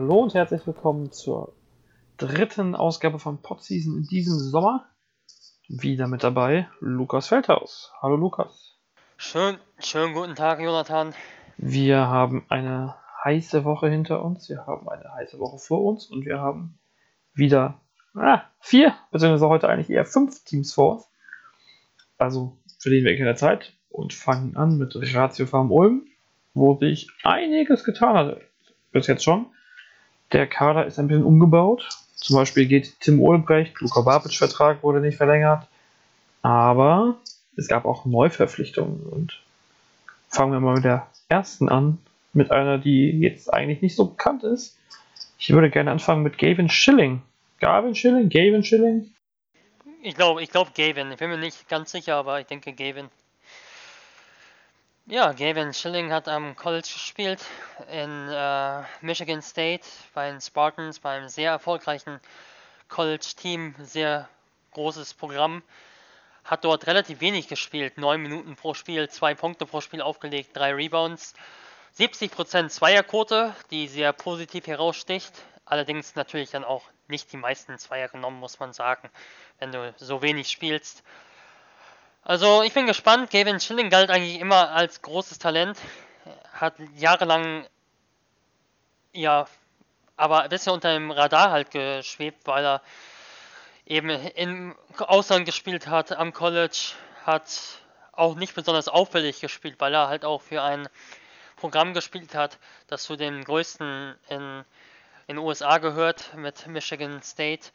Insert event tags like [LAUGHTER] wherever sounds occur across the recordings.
Hallo und herzlich willkommen zur dritten Ausgabe von Podseason in diesem Sommer. Wieder mit dabei Lukas Feldhaus. Hallo Lukas. Schön, schönen guten Tag, Jonathan. Wir haben eine heiße Woche hinter uns, wir haben eine heiße Woche vor uns und wir haben wieder ah, vier, beziehungsweise heute eigentlich eher fünf Teams vor uns. Also verlieren wir keine Zeit und fangen an mit Ratio Farm Ulm, wo sich einiges getan hat. Bis jetzt schon. Der Kader ist ein bisschen umgebaut. Zum Beispiel geht Tim Ulbrecht, Luka Babic-Vertrag wurde nicht verlängert. Aber es gab auch Neuverpflichtungen. Und fangen wir mal mit der ersten an. Mit einer, die jetzt eigentlich nicht so bekannt ist. Ich würde gerne anfangen mit Gavin Schilling. Gavin Schilling? Gavin Schilling? Ich glaube, ich glaube Gavin. Ich bin mir nicht ganz sicher, aber ich denke Gavin. Ja, Gavin Schilling hat am College gespielt in äh, Michigan State bei den Spartans, beim sehr erfolgreichen College-Team, sehr großes Programm. Hat dort relativ wenig gespielt, 9 Minuten pro Spiel, 2 Punkte pro Spiel aufgelegt, 3 Rebounds. 70% Zweierquote, die sehr positiv heraussticht. Allerdings natürlich dann auch nicht die meisten Zweier genommen, muss man sagen, wenn du so wenig spielst. Also ich bin gespannt. Gavin Schilling galt eigentlich immer als großes Talent. Hat jahrelang ja, aber ein bisschen unter dem Radar halt geschwebt, weil er eben im Ausland gespielt hat, am College, hat auch nicht besonders auffällig gespielt, weil er halt auch für ein Programm gespielt hat, das zu den größten in den USA gehört mit Michigan State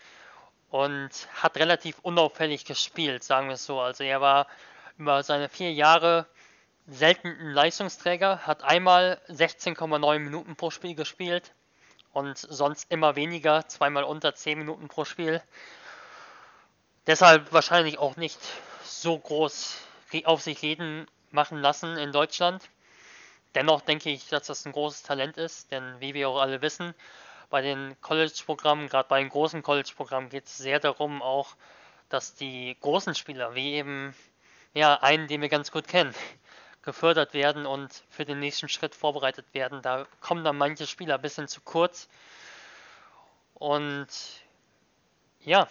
und hat relativ unauffällig gespielt, sagen wir es so. Also er war über seine vier Jahre selten ein Leistungsträger, hat einmal 16,9 Minuten pro Spiel gespielt und sonst immer weniger, zweimal unter 10 Minuten pro Spiel. Deshalb wahrscheinlich auch nicht so groß auf sich reden machen lassen in Deutschland. Dennoch denke ich, dass das ein großes Talent ist, denn wie wir auch alle wissen, bei den College-Programmen, gerade bei den großen College-Programmen, geht es sehr darum auch, dass die großen Spieler, wie eben ja einen, den wir ganz gut kennen, [LAUGHS] gefördert werden und für den nächsten Schritt vorbereitet werden. Da kommen dann manche Spieler ein bisschen zu kurz. Und ja,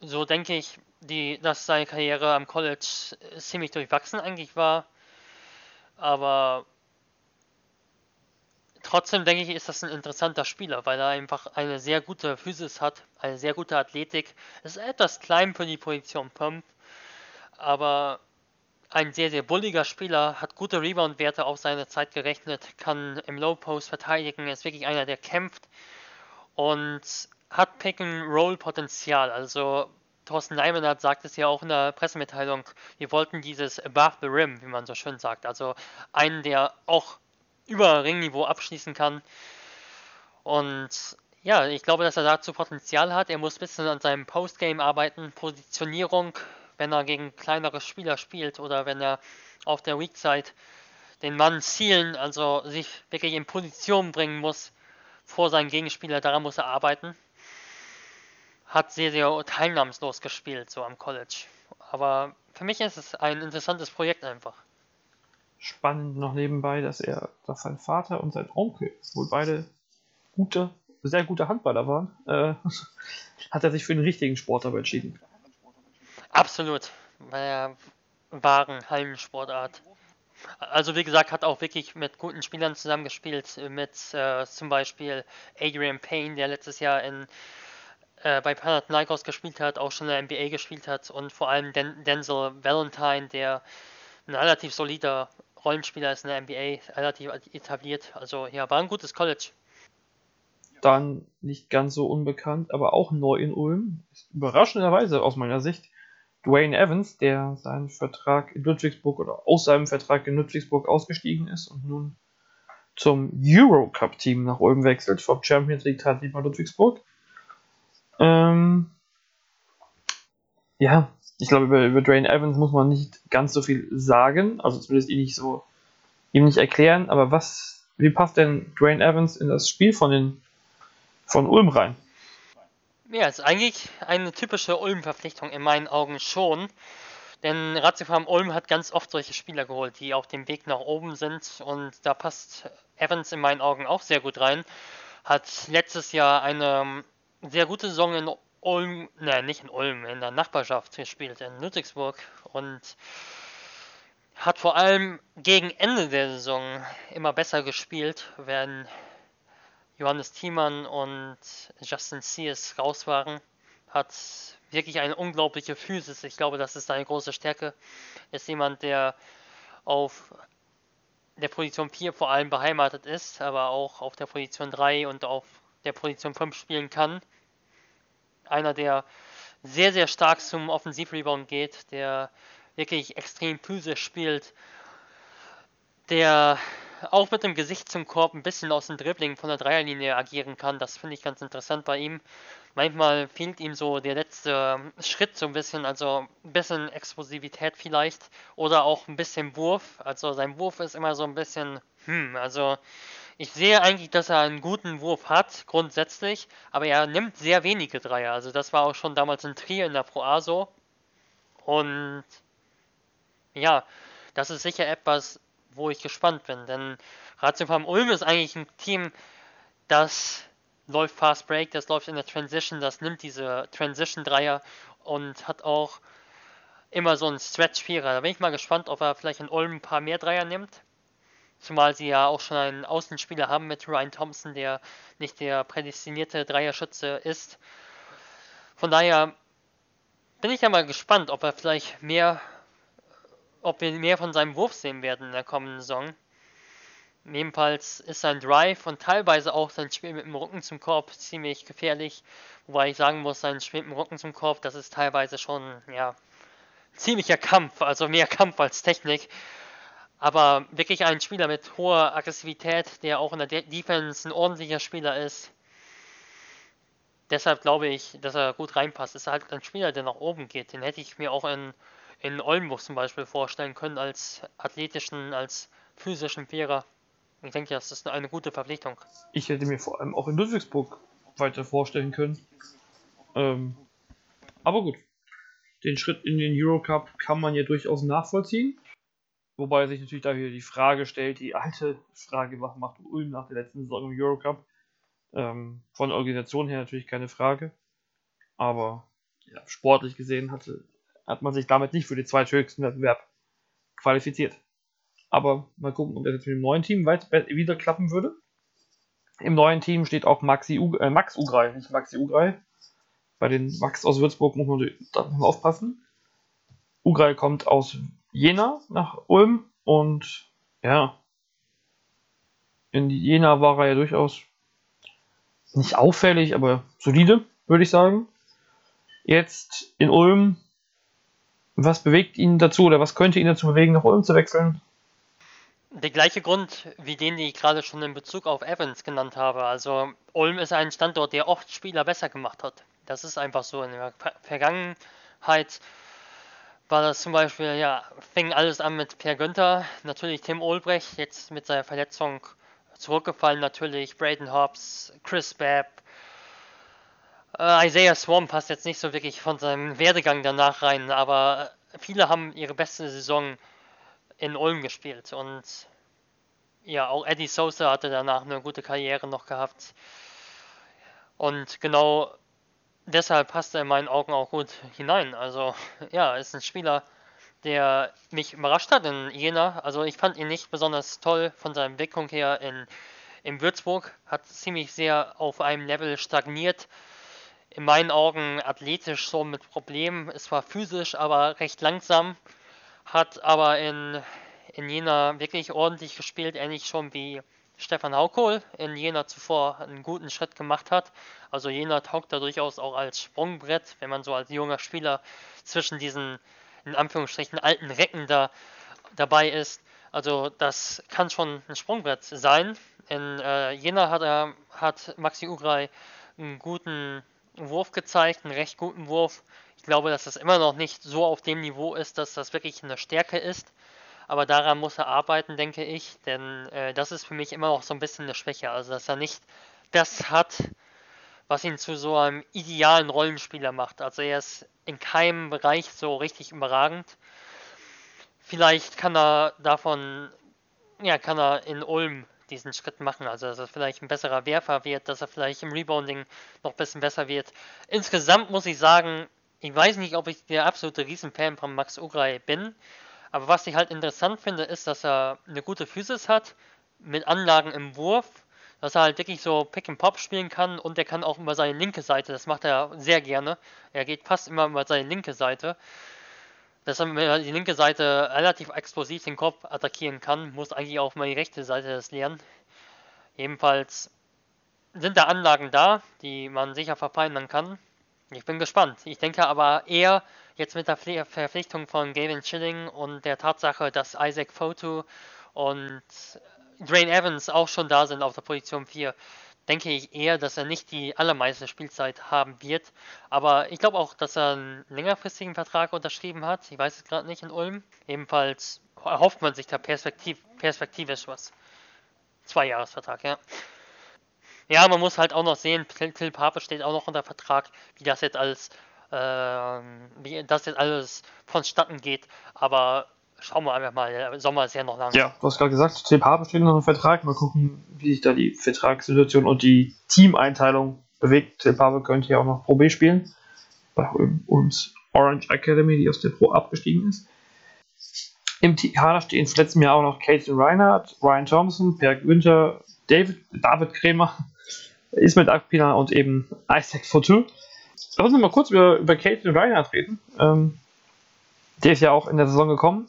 so denke ich, die, dass seine Karriere am College ziemlich durchwachsen eigentlich war. Aber Trotzdem denke ich, ist das ein interessanter Spieler, weil er einfach eine sehr gute Physis hat, eine sehr gute Athletik. Ist etwas klein für die Position Pump, aber ein sehr, sehr bulliger Spieler, hat gute Rebound-Werte auf seine Zeit gerechnet, kann im Low Post verteidigen, ist wirklich einer, der kämpft und hat Pick-and-Roll-Potenzial. Also Thorsten Leimenhardt sagt es ja auch in der Pressemitteilung, wir wollten dieses Above the Rim, wie man so schön sagt, also einen, der auch über Ringniveau abschließen kann. Und ja, ich glaube, dass er dazu Potenzial hat. Er muss ein bisschen an seinem Postgame arbeiten, Positionierung, wenn er gegen kleinere Spieler spielt oder wenn er auf der Weak Side den Mann zielen, also sich wirklich in Position bringen muss vor seinen Gegenspieler, daran muss er arbeiten. Hat sehr, sehr teilnahmslos gespielt, so am College. Aber für mich ist es ein interessantes Projekt einfach spannend noch nebenbei, dass er, dass sein Vater und sein Onkel, wohl beide gute, sehr gute Handballer waren, äh, [LAUGHS] hat er sich für den richtigen Sport aber entschieden. Absolut, bei der wahren Hallensportart. Also wie gesagt, hat auch wirklich mit guten Spielern zusammengespielt, mit äh, zum Beispiel Adrian Payne, der letztes Jahr in, äh, bei Panathinaikos gespielt hat, auch schon in der NBA gespielt hat und vor allem Den Denzel Valentine, der ein relativ solider Rollenspieler ist in der NBA relativ etabliert. Also ja, war ein gutes College. Dann nicht ganz so unbekannt, aber auch neu in Ulm. Überraschenderweise aus meiner Sicht Dwayne Evans, der seinen Vertrag in Ludwigsburg oder aus seinem Vertrag in Ludwigsburg ausgestiegen ist und nun zum Eurocup-Team nach Ulm wechselt, vom Champions League Teilnehmer Ludwigsburg. Ähm, ja, ich glaube, über, über Dwayne Evans muss man nicht ganz so viel sagen, also zumindest ihn nicht so, ihm nicht erklären, aber was, wie passt denn Dwayne Evans in das Spiel von den, von Ulm rein? Ja, ist eigentlich eine typische Ulm-Verpflichtung in meinen Augen schon. Denn Ratiofarm Ulm hat ganz oft solche Spieler geholt, die auf dem Weg nach oben sind und da passt Evans in meinen Augen auch sehr gut rein. Hat letztes Jahr eine sehr gute Saison in Ulm, nein, nicht in Ulm, in der Nachbarschaft gespielt, in Ludwigsburg und hat vor allem gegen Ende der Saison immer besser gespielt, wenn Johannes Thiemann und Justin Sears raus waren. Hat wirklich eine unglaubliche Physis. Ich glaube, das ist seine große Stärke. Ist jemand, der auf der Position 4 vor allem beheimatet ist, aber auch auf der Position 3 und auf der Position 5 spielen kann. Einer, der sehr, sehr stark zum Offensivrebound geht, der wirklich extrem physisch spielt, der auch mit dem Gesicht zum Korb ein bisschen aus dem Dribbling von der Dreierlinie agieren kann. Das finde ich ganz interessant bei ihm. Manchmal fehlt ihm so der letzte Schritt so ein bisschen, also ein bisschen Explosivität vielleicht oder auch ein bisschen Wurf. Also sein Wurf ist immer so ein bisschen, hm, also ich sehe eigentlich, dass er einen guten Wurf hat, grundsätzlich, aber er nimmt sehr wenige Dreier. Also das war auch schon damals ein Trier in der Pro A so. Und ja, das ist sicher etwas, wo ich gespannt bin. Denn Ratio Farm Ulm ist eigentlich ein Team, das läuft Fast Break, das läuft in der Transition, das nimmt diese Transition-Dreier und hat auch immer so einen Stretch-Vierer. Da bin ich mal gespannt, ob er vielleicht in Ulm ein paar mehr Dreier nimmt. Zumal sie ja auch schon einen Außenspieler haben mit Ryan Thompson, der nicht der prädestinierte Dreierschütze ist. Von daher bin ich ja mal gespannt, ob er vielleicht mehr ob wir mehr von seinem Wurf sehen werden in der kommenden Saison. Ebenfalls ist sein Drive und teilweise auch sein Spiel mit dem Rücken zum Korb ziemlich gefährlich. Wobei ich sagen muss, sein Spiel mit dem Rücken zum Korb, das ist teilweise schon, ja, ziemlicher Kampf, also mehr Kampf als Technik. Aber wirklich ein Spieler mit hoher Aggressivität, der auch in der De Defense ein ordentlicher Spieler ist. Deshalb glaube ich, dass er gut reinpasst. Ist halt ein Spieler, der nach oben geht. Den hätte ich mir auch in in Oldenburg zum Beispiel vorstellen können als athletischen, als physischen Vierer. Ich denke, das ist eine gute Verpflichtung. Ich hätte mir vor allem auch in Ludwigsburg weiter vorstellen können. Ähm, aber gut, den Schritt in den Eurocup kann man ja durchaus nachvollziehen. Wobei sich natürlich da wieder die Frage stellt, die alte Frage, was macht Ulm nach der letzten Saison im Eurocup? Ähm, von der Organisation her natürlich keine Frage. Aber ja, sportlich gesehen hatte hat man sich damit nicht für den zweithöchsten Wettbewerb qualifiziert. Aber mal gucken, ob das jetzt mit dem neuen Team wieder klappen würde. Im neuen Team steht auch Maxi U, äh, Max Ugrei, nicht Maxi Ugrei. Bei den Max aus Würzburg muss man, muss man aufpassen. Ugrei kommt aus Jena nach Ulm und ja, in Jena war er ja durchaus nicht auffällig, aber solide, würde ich sagen. Jetzt in Ulm was bewegt ihn dazu oder was könnte ihn dazu bewegen, nach Ulm zu wechseln? Der gleiche Grund wie den, den ich gerade schon in Bezug auf Evans genannt habe. Also Ulm ist ein Standort, der oft Spieler besser gemacht hat. Das ist einfach so. In der Vergangenheit war das zum Beispiel, ja, fing alles an mit Per Günther, natürlich Tim Olbrecht, jetzt mit seiner Verletzung zurückgefallen natürlich, Braden Hobbs, Chris Babb, äh, Isaiah Swarm passt jetzt nicht so wirklich von seinem Werdegang danach rein, aber viele haben ihre beste Saison in Ulm gespielt und ja, auch Eddie Sosa hatte danach eine gute Karriere noch gehabt. Und genau deshalb passt er in meinen Augen auch gut hinein. Also [LAUGHS] ja, ist ein Spieler, der mich überrascht hat in Jena. Also ich fand ihn nicht besonders toll von seiner Entwicklung her in, in Würzburg. Hat ziemlich sehr auf einem Level stagniert in meinen Augen athletisch so mit Problemen. Es war physisch, aber recht langsam. Hat aber in, in Jena wirklich ordentlich gespielt, ähnlich schon wie Stefan Haukohl in Jena zuvor einen guten Schritt gemacht hat. Also Jena taugt da durchaus auch als Sprungbrett, wenn man so als junger Spieler zwischen diesen in Anführungsstrichen alten Recken da dabei ist. Also das kann schon ein Sprungbrett sein. In äh, Jena hat er hat Maxi Ugrai einen guten Wurf gezeigt, einen recht guten Wurf. Ich glaube, dass das immer noch nicht so auf dem Niveau ist, dass das wirklich eine Stärke ist. Aber daran muss er arbeiten, denke ich, denn äh, das ist für mich immer noch so ein bisschen eine Schwäche. Also, dass er nicht das hat, was ihn zu so einem idealen Rollenspieler macht. Also er ist in keinem Bereich so richtig überragend. Vielleicht kann er davon, ja, kann er in Ulm diesen Schritt machen. Also, dass er vielleicht ein besserer Werfer wird, dass er vielleicht im Rebounding noch ein bisschen besser wird. Insgesamt muss ich sagen, ich weiß nicht, ob ich der absolute Riesenfan von Max Ugrai bin. Aber was ich halt interessant finde, ist, dass er eine gute Physis hat, mit Anlagen im Wurf, dass er halt wirklich so Pick and Pop spielen kann und er kann auch über seine linke Seite, das macht er sehr gerne. Er geht fast immer über seine linke Seite. Dass er die linke Seite relativ explosiv den Kopf attackieren kann, muss eigentlich auch mal die rechte Seite das lernen. Jedenfalls sind da Anlagen da, die man sicher verfeinern kann. Ich bin gespannt. Ich denke aber eher jetzt mit der Verpflichtung von Gavin Chilling und der Tatsache, dass Isaac Foto und Drain Evans auch schon da sind auf der Position 4, denke ich eher, dass er nicht die allermeiste Spielzeit haben wird. Aber ich glaube auch, dass er einen längerfristigen Vertrag unterschrieben hat. Ich weiß es gerade nicht in Ulm. Ebenfalls erhofft man sich da perspektiv perspektivisch was. Zwei Jahresvertrag, ja. Ja, man muss halt auch noch sehen, Till Pape steht auch noch unter Vertrag, wie das jetzt alles, wie das jetzt alles vonstatten geht. Aber schauen wir einfach mal, der Sommer ist ja noch lang. Ja, du hast gerade gesagt, Till Pape steht noch im Vertrag. Mal gucken, wie sich da die Vertragssituation und die Teameinteilung bewegt. Till Pape könnte ja auch noch Pro B spielen. Bei uns Orange Academy, die aus der Pro abgestiegen ist. Im Kader stehen im letzten Jahr auch noch Caitlin Reinhardt, Ryan Thompson, Per Günther, David, David Krämer, [LAUGHS] Ismet Akpina und eben Isaac Fortu. Lass uns mal kurz über, über Caitlin Reinhardt reden. Ähm, der ist ja auch in der Saison gekommen.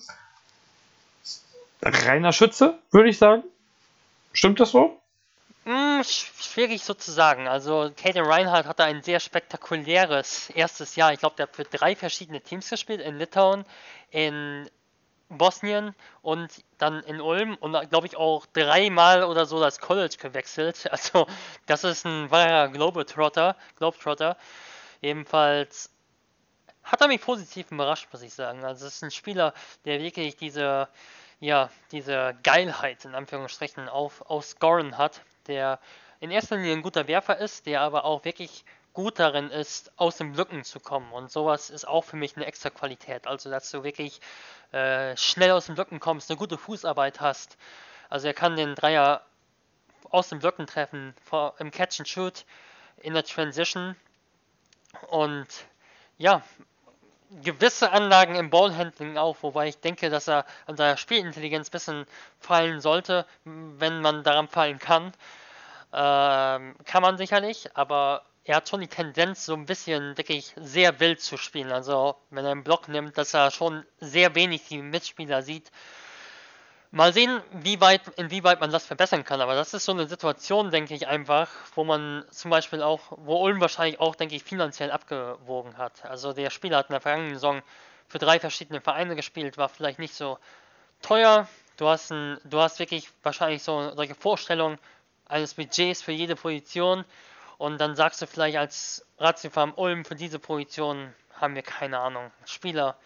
Reiner Schütze, würde ich sagen. Stimmt das so? Hm, schwierig so zu sagen. Also, Caden Reinhardt hatte ein sehr spektakuläres erstes Jahr. Ich glaube, der hat für drei verschiedene Teams gespielt: in Litauen, in Bosnien und dann in Ulm und glaube ich auch dreimal oder so das College gewechselt. [LAUGHS] Also, das ist ein wahrer Globetrotter. Globetrotter. Jedenfalls hat er mich positiv überrascht, muss ich sagen. Also, es ist ein Spieler, der wirklich diese ja, diese Geilheit in Anführungsstrichen auf, auf Scoren hat, der in erster Linie ein guter Werfer ist, der aber auch wirklich gut darin ist, aus dem Lücken zu kommen. Und sowas ist auch für mich eine extra Qualität. Also, dass du wirklich äh, schnell aus dem Lücken kommst, eine gute Fußarbeit hast. Also, er kann den Dreier aus dem Blöcken treffen, vor, im Catch and Shoot, in der Transition. Und ja, gewisse Anlagen im Ballhandling auch, wobei ich denke, dass er an seiner Spielintelligenz ein bisschen fallen sollte, wenn man daran fallen kann. Ähm, kann man sicherlich, aber er hat schon die Tendenz, so ein bisschen wirklich sehr wild zu spielen. Also, wenn er einen Block nimmt, dass er schon sehr wenig die Mitspieler sieht Mal sehen, wie weit, inwieweit man das verbessern kann. Aber das ist so eine Situation, denke ich einfach, wo man zum Beispiel auch, wo Ulm wahrscheinlich auch, denke ich, finanziell abgewogen hat. Also der Spieler hat in der vergangenen Saison für drei verschiedene Vereine gespielt, war vielleicht nicht so teuer. Du hast, ein, du hast wirklich wahrscheinlich so solche Vorstellungen eines Budgets für jede Position. Und dann sagst du vielleicht als Ratiofarm Ulm für diese Position haben wir keine Ahnung. Spieler,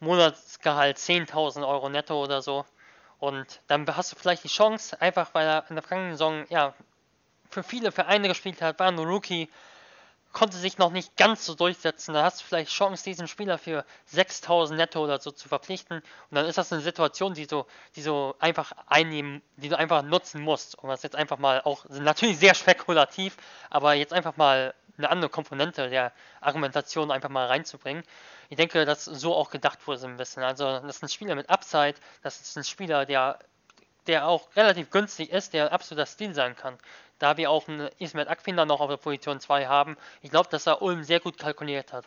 Monatsgehalt 10.000 Euro netto oder so und dann hast du vielleicht die Chance, einfach weil er in der vergangenen Saison ja für viele Vereine gespielt hat, war nur Rookie, konnte sich noch nicht ganz so durchsetzen. Da hast du vielleicht Chance, diesen Spieler für 6000 netto oder so zu verpflichten. Und dann ist das eine Situation, die so, die so einfach einnehmen, die du einfach nutzen musst. Und das jetzt einfach mal auch, natürlich sehr spekulativ, aber jetzt einfach mal eine andere Komponente der Argumentation einfach mal reinzubringen. Ich denke, dass so auch gedacht wurde so ein bisschen. Also das ist ein Spieler mit Upside, das ist ein Spieler, der, der auch relativ günstig ist, der ein absoluter Stil sein kann. Da wir auch einen Ismet Akfinder noch auf der Position 2 haben, ich glaube, dass er Ulm sehr gut kalkuliert hat.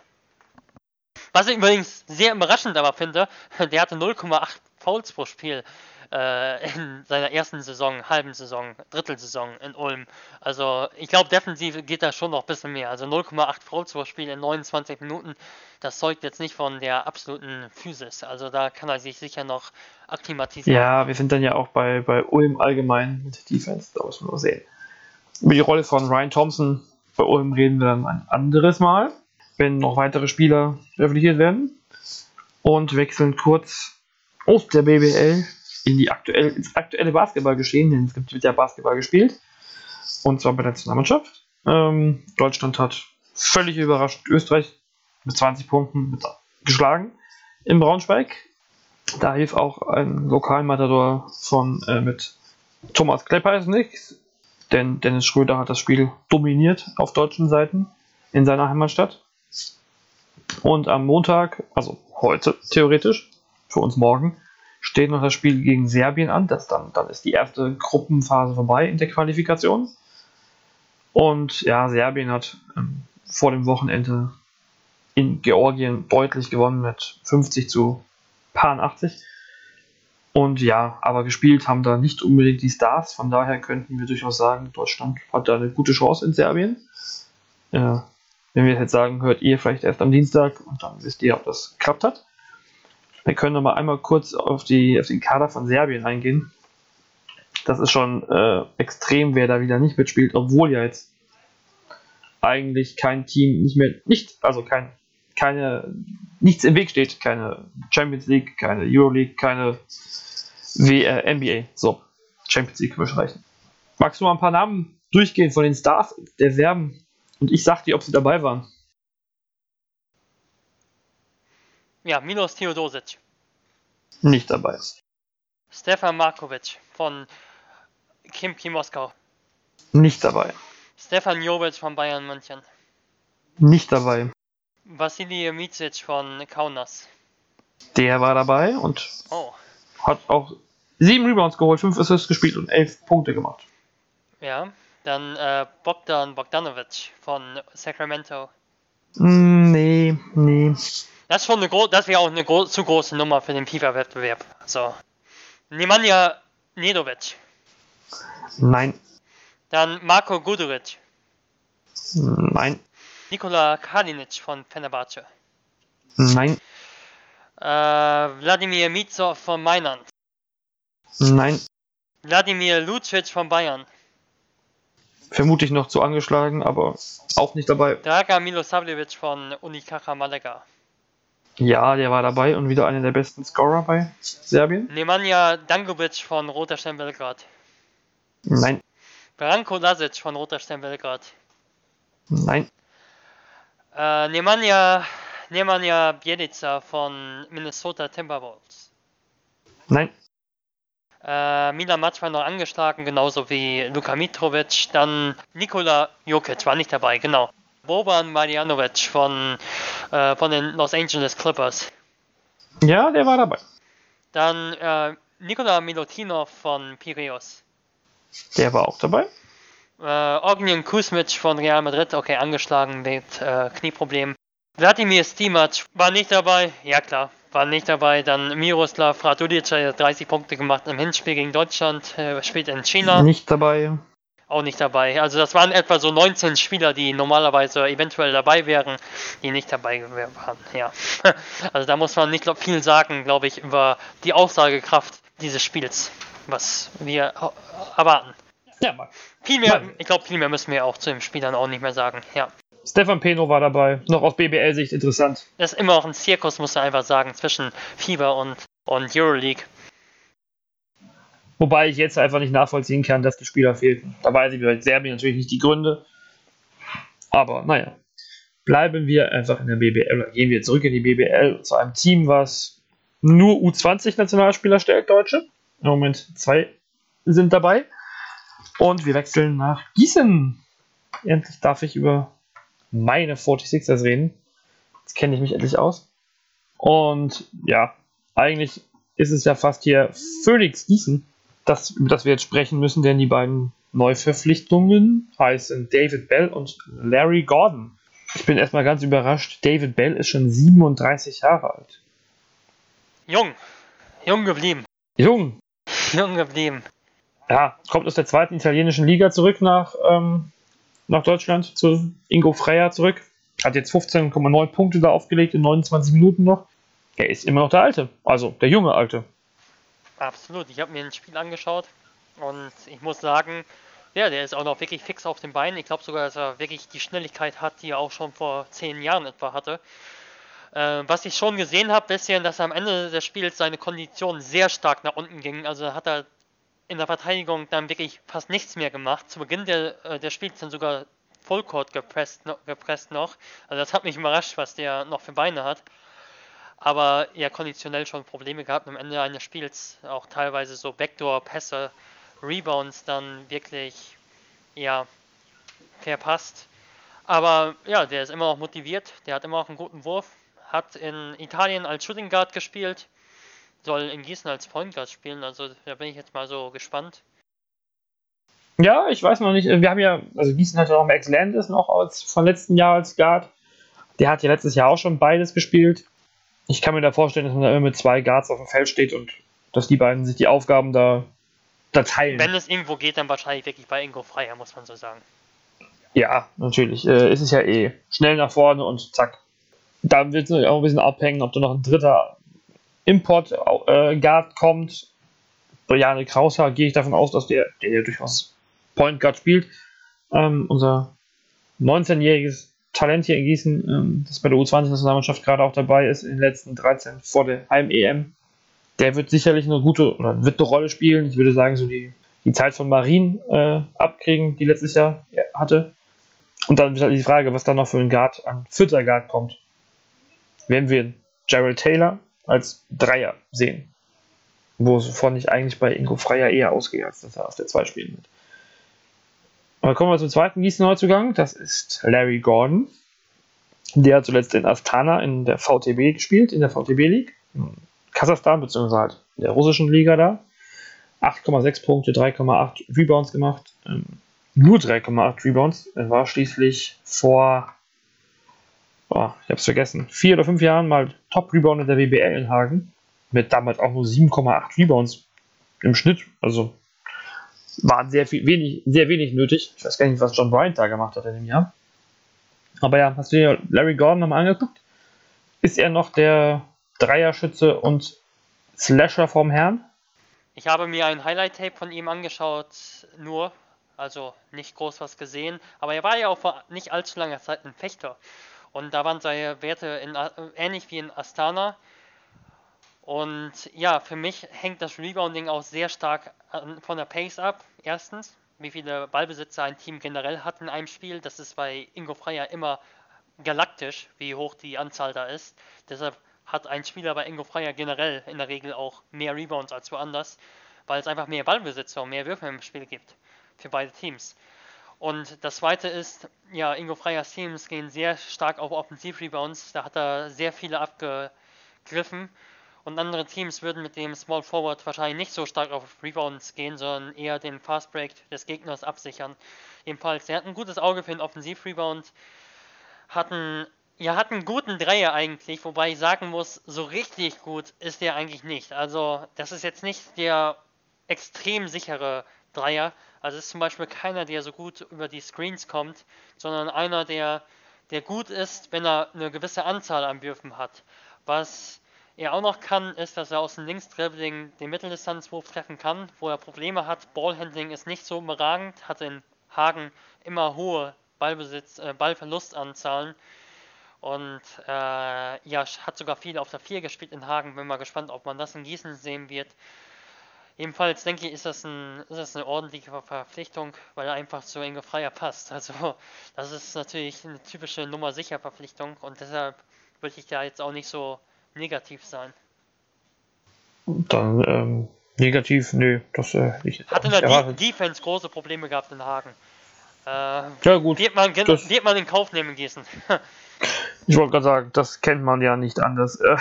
Was ich übrigens sehr überraschend aber finde, [LAUGHS] der hatte 0,8 Fouls pro Spiel äh, in seiner ersten Saison, halben Saison, Drittelsaison in Ulm. Also ich glaube, defensiv geht da schon noch ein bisschen mehr. Also 0,8 Fouls pro Spiel in 29 Minuten, das zeugt jetzt nicht von der absoluten Physis. Also da kann er sich sicher noch akklimatisieren. Ja, wir sind dann ja auch bei, bei Ulm allgemein mit Defense, da muss man nur sehen. Über die Rolle von Ryan Thompson bei Ulm reden wir dann ein anderes Mal, wenn noch weitere Spieler verpflichtet werden. Und wechseln kurz aus der BBL in die aktuell, ins aktuelle Basketballgeschehen, denn es gibt ja Basketball gespielt. Und zwar bei der Nationalmannschaft. Ähm, Deutschland hat völlig überrascht Österreich mit 20 Punkten mit, geschlagen in Braunschweig. Da hilft auch ein Lokalmatador von äh, mit Thomas Kleppeis nichts, denn Dennis Schröder hat das Spiel dominiert auf deutschen Seiten in seiner Heimatstadt. Und am Montag, also heute theoretisch, für uns morgen, steht noch das Spiel gegen Serbien an. Das dann, dann ist die erste Gruppenphase vorbei in der Qualifikation. Und ja, Serbien hat ähm, vor dem Wochenende in Georgien deutlich gewonnen mit 50 zu paar 80. Und ja, aber gespielt haben da nicht unbedingt die Stars. Von daher könnten wir durchaus sagen, Deutschland hat da eine gute Chance in Serbien. Äh, wenn wir jetzt sagen, hört ihr vielleicht erst am Dienstag und dann wisst ihr, ob das geklappt hat. Wir können noch mal einmal kurz auf, die, auf den Kader von Serbien eingehen. Das ist schon äh, extrem, wer da wieder nicht mitspielt, obwohl ja jetzt eigentlich kein Team nicht mehr, nicht, also kein, keine, nichts im Weg steht. Keine Champions League, keine Euroleague, keine w, äh, NBA. So, Champions League streichen. Magst du mal ein paar Namen durchgehen von den Stars der Serben? Und ich sag dir, ob sie dabei waren. Ja, Milos Theodosic. Nicht dabei. Stefan Markovic von Kimki Moskau. Nicht dabei. Stefan Jovic von Bayern München. Nicht dabei. Vasilij Micic von Kaunas. Der war dabei und Oh, hat auch sieben Rebounds geholt, fünf Assists gespielt und elf Punkte gemacht. ja. Dann äh, Bogdan Bogdanovic von Sacramento. Mm, nee, nee. Das ist schon eine das wäre auch eine gro zu große Nummer für den FIFA-Wettbewerb. So. Nemanja Nedovic. Nein. Dann Marko Guduric. Nein. Nikola Kalinic von Fenerbahce. Nein. Äh, Wladimir Mitsov von Mailand. Nein. Wladimir Lucic von Bayern. Vermutlich noch zu angeschlagen, aber auch nicht dabei. Draga Milosavljevic von Unicaja Malaga. Ja, der war dabei und wieder einer der besten Scorer bei Serbien. Nemanja Dangovic von Roter Stern Belgrad. Nein. Branko Lasic von Roter Stern Belgrad. Nein. Äh, Nemanja, Nemanja Bjelica von Minnesota Timberwolves. Nein. Äh, Milan Matsch war noch angeschlagen, genauso wie Luka Mitrovic. Dann Nikola Jokic war nicht dabei, genau. Boban Marjanovic von, äh, von den Los Angeles Clippers. Ja, der war dabei. Dann äh, Nikola Milutinov von Piraeus. Der war auch dabei. Äh, Ognian Kuzmic von Real Madrid, okay, angeschlagen mit äh, Knieproblem. Wladimir Stimac war nicht dabei, ja klar, war nicht dabei. Dann Miroslav Radulic hat 30 Punkte gemacht im Hinspiel gegen Deutschland, äh, spielt in China, Nicht dabei. Auch nicht dabei. Also das waren etwa so 19 Spieler, die normalerweise eventuell dabei wären, die nicht dabei waren, ja. [LAUGHS] Also da muss man nicht glaub, viel sagen, glaube ich, über die Aussagekraft dieses Spiels, was wir erwarten. Ja, Mann. Viel mehr, Nein. ich glaube, viel mehr müssen wir auch zu den Spielern auch nicht mehr sagen. Ja. Stefan Peno war dabei. Noch aus BBL-Sicht interessant. Das ist immer auch ein Zirkus, muss man einfach sagen, zwischen Fieber und, und Euroleague. Wobei ich jetzt einfach nicht nachvollziehen kann, dass die Spieler fehlten. Da weiß ich bei Serbien natürlich nicht die Gründe. Aber naja. Bleiben wir einfach in der BBL gehen wir zurück in die BBL zu einem Team, was nur U20-Nationalspieler stellt, Deutsche. Im Moment zwei sind dabei. Und wir wechseln nach Gießen. Endlich darf ich über meine 46ers reden. Jetzt kenne ich mich endlich aus. Und ja, eigentlich ist es ja fast hier Phoenix Gießen, das, über das wir jetzt sprechen müssen, denn die beiden Neuverpflichtungen heißen David Bell und Larry Gordon. Ich bin erstmal ganz überrascht. David Bell ist schon 37 Jahre alt. Jung. Jung geblieben. Jung. Jung geblieben. Ja, kommt aus der zweiten italienischen Liga zurück nach, ähm, nach Deutschland zu Ingo Freya zurück. Hat jetzt 15,9 Punkte da aufgelegt in 29 Minuten noch. Er ist immer noch der Alte, also der junge Alte. Absolut. Ich habe mir ein Spiel angeschaut und ich muss sagen, ja, der ist auch noch wirklich fix auf den Beinen. Ich glaube sogar, dass er wirklich die Schnelligkeit hat, die er auch schon vor zehn Jahren etwa hatte. Äh, was ich schon gesehen habe, bisschen, dass am Ende des Spiels seine Kondition sehr stark nach unten ging. Also hat er in der Verteidigung dann wirklich fast nichts mehr gemacht. Zu Beginn der, äh, des Spiels dann sogar Fullcourt gepresst, gepresst noch. Also das hat mich überrascht, was der noch für Beine hat. Aber er konditionell schon Probleme gehabt am Ende eines Spiels. Auch teilweise so Backdoor-Pässe, Rebounds dann wirklich, ja, verpasst. Aber ja, der ist immer noch motiviert, der hat immer noch einen guten Wurf, hat in Italien als Shooting Guard gespielt, soll in Gießen als Point Guard spielen, also da bin ich jetzt mal so gespannt. Ja, ich weiß noch nicht. Wir haben ja, also Gießen hat ja noch Max Landis noch als, von letzten Jahr als Guard. Der hat ja letztes Jahr auch schon beides gespielt. Ich kann mir da vorstellen, dass man da immer mit zwei Guards auf dem Feld steht und dass die beiden sich die Aufgaben da, da teilen. Wenn es irgendwo geht, dann wahrscheinlich wirklich bei Ingo Freier, muss man so sagen. Ja, natürlich. Äh, ist es ja eh. Schnell nach vorne und zack. Da wird es auch ein bisschen abhängen, ob da noch ein dritter Import-Guard äh, kommt. Bei Jane Krauser gehe ich davon aus, dass der, der ja durchaus Point Guard spielt. Ähm, unser 19-jähriges Talent hier in Gießen, ähm, das bei der U20-Nationalmannschaft gerade auch dabei ist, in den letzten 13 vor der Heim-EM. Der wird sicherlich eine gute oder wird eine Rolle spielen. Ich würde sagen, so die, die Zeit von Marien äh, abkriegen, die letztes Jahr hatte. Und dann ist halt die Frage, was da noch für ein Guard an vierter Guard kommt. Werden wir Gerald Taylor als Dreier sehen. Wovon ich eigentlich bei Ingo Freier eher ausgehe, als dass er aus der 2 spielen wird. Aber kommen wir zum zweiten Gießen-Neuzugang. Das ist Larry Gordon. Der hat zuletzt in Astana in der VTB gespielt, in der VTB League. Kasachstan, beziehungsweise halt in der russischen Liga da. 8,6 Punkte, 3,8 Rebounds gemacht. Ähm, nur 3,8 Rebounds. Er war schließlich vor, oh, ich hab's vergessen, vier oder fünf Jahren mal Top-Rebounder der WBL in Hagen. Mit damals auch nur 7,8 Rebounds im Schnitt. Also war sehr viel, wenig, sehr wenig nötig. Ich weiß gar nicht, was John Bryant da gemacht hat in dem Jahr. Aber ja, hast du dir Larry Gordon nochmal angeguckt? Ist er noch der Dreierschütze und Slasher vom Herrn? Ich habe mir ein Highlight-Tape von ihm angeschaut, nur, also nicht groß was gesehen, aber er war ja auch vor nicht allzu langer Zeit ein Fechter. Und da waren seine Werte in, ähnlich wie in Astana. Und ja, für mich hängt das Rebounding auch sehr stark von der Pace ab. Erstens, wie viele Ballbesitzer ein Team generell hat in einem Spiel. Das ist bei Ingo Freier immer galaktisch, wie hoch die Anzahl da ist. Deshalb hat ein Spieler bei Ingo Freier generell in der Regel auch mehr Rebounds als woanders, weil es einfach mehr Ballbesitzer und mehr Würfe im Spiel gibt für beide Teams. Und das zweite ist, ja, Ingo Freiers Teams gehen sehr stark auf Offensiv-Rebounds. Da hat er sehr viele abgegriffen und andere Teams würden mit dem Small Forward wahrscheinlich nicht so stark auf Rebounds gehen, sondern eher den Fast Break des Gegners absichern. Ebenfalls, er hat ein gutes Auge für den Offensiv-Rebound, hat einen, ja, hat einen guten Dreier eigentlich, wobei ich sagen muss, so richtig gut ist der eigentlich nicht. Also, das ist jetzt nicht der extrem sichere Dreier. Also, es ist zum Beispiel keiner, der so gut über die Screens kommt, sondern einer, der, der gut ist, wenn er eine gewisse Anzahl an Würfen hat. Was er auch noch kann, ist, dass er aus dem Linksdribbling den Mitteldistanzwurf treffen kann, wo er Probleme hat. Ballhandling ist nicht so überragend, hat in Hagen immer hohe Ballbesitz, äh, Ballverlustanzahlen und äh, ja, hat sogar viel auf der 4 gespielt in Hagen. Bin mal gespannt, ob man das in Gießen sehen wird. Ebenfalls denke ich, ist das, ein, ist das eine ordentliche Verpflichtung, weil er einfach zu Inge Freier passt. Also, das ist natürlich eine typische Nummer sicher Verpflichtung und deshalb würde ich da jetzt auch nicht so negativ sein. Dann ähm, negativ, nö, das äh, ich Hat in der. Defense große Probleme gehabt in Hagen. Äh, ja, gut. Wird man, das, wird man in Kauf nehmen, Gießen. ich wollte gerade sagen, das kennt man ja nicht anders. Äh,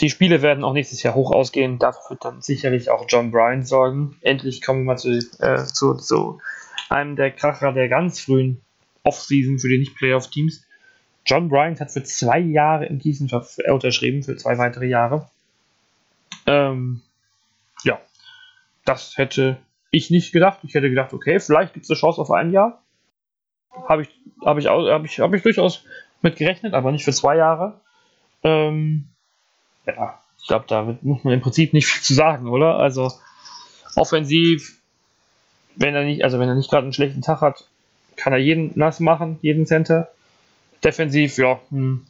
die Spiele werden auch nächstes Jahr hoch ausgehen. Dafür wird dann sicherlich auch John Bryan sorgen. Endlich kommen wir mal zu, äh, zu, zu einem der Kracher der ganz frühen Offseason für die Nicht-Playoff-Teams. John Bryant hat für zwei Jahre in Gießen äh, unterschrieben, für zwei weitere Jahre. Ähm, ja, das hätte ich nicht gedacht. Ich hätte gedacht, okay, vielleicht gibt es eine Chance auf ein Jahr. Habe ich, hab ich, hab ich, hab ich durchaus mit gerechnet, aber nicht für zwei Jahre. Ähm, ja, ich glaube, da muss man im Prinzip nicht viel zu sagen, oder? Also offensiv, wenn er nicht, also wenn er nicht gerade einen schlechten Tag hat, kann er jeden nass machen, jeden Center defensiv, ja, hm.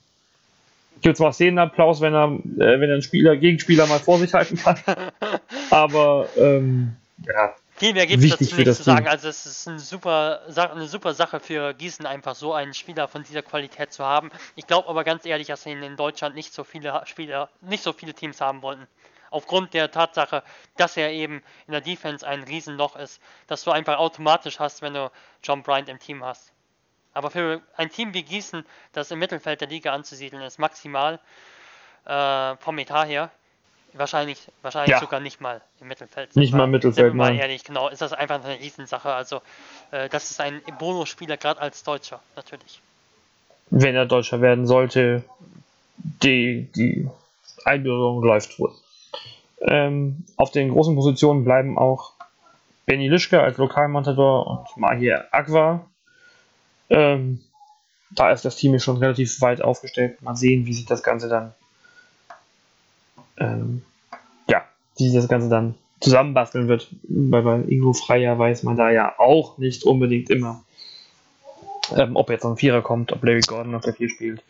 gibt es mal Szenenapplaus, wenn er, äh, wenn er einen Spieler, Gegenspieler mal vor sich halten kann. [LAUGHS] Aber ähm, ja, Viel mehr gibt es dazu nicht zu sagen. Team. Also es ist eine super, eine super Sache für Gießen, einfach so einen Spieler von dieser Qualität zu haben. Ich glaube aber ganz ehrlich, dass ihn in Deutschland nicht so viele Spieler, nicht so viele Teams haben wollten. Aufgrund der Tatsache, dass er eben in der Defense ein Riesenloch ist, dass du einfach automatisch hast, wenn du John Bryant im Team hast. Aber für ein Team wie Gießen, das im Mittelfeld der Liga anzusiedeln ist, maximal äh, vom Etat her, wahrscheinlich, wahrscheinlich Ja. sogar nicht mal im Mittelfeld. Nicht mal im Mittelfeld, mal ehrlich, genau, ist das einfach eine Riesensache. Also, äh, das ist ein Bonusspieler, gerade als Deutscher, natürlich. Wenn er Deutscher werden sollte, die, die Einbürgerung läuft wohl. Ähm, auf den großen Positionen bleiben auch Benny Lischke als Lokalmatador und Mahir Agwa. Ähm, da ist das Team ja schon relativ weit aufgestellt. Mal sehen, wie sich das Ganze dann ähm, ja, wie sich das Ganze dann zusammenbasteln wird. Weil bei Ingo Freier weiß man da ja auch nicht unbedingt immer, ähm, ob jetzt noch ein Vierer kommt, ob Larry Gordon auf der Vier spielt.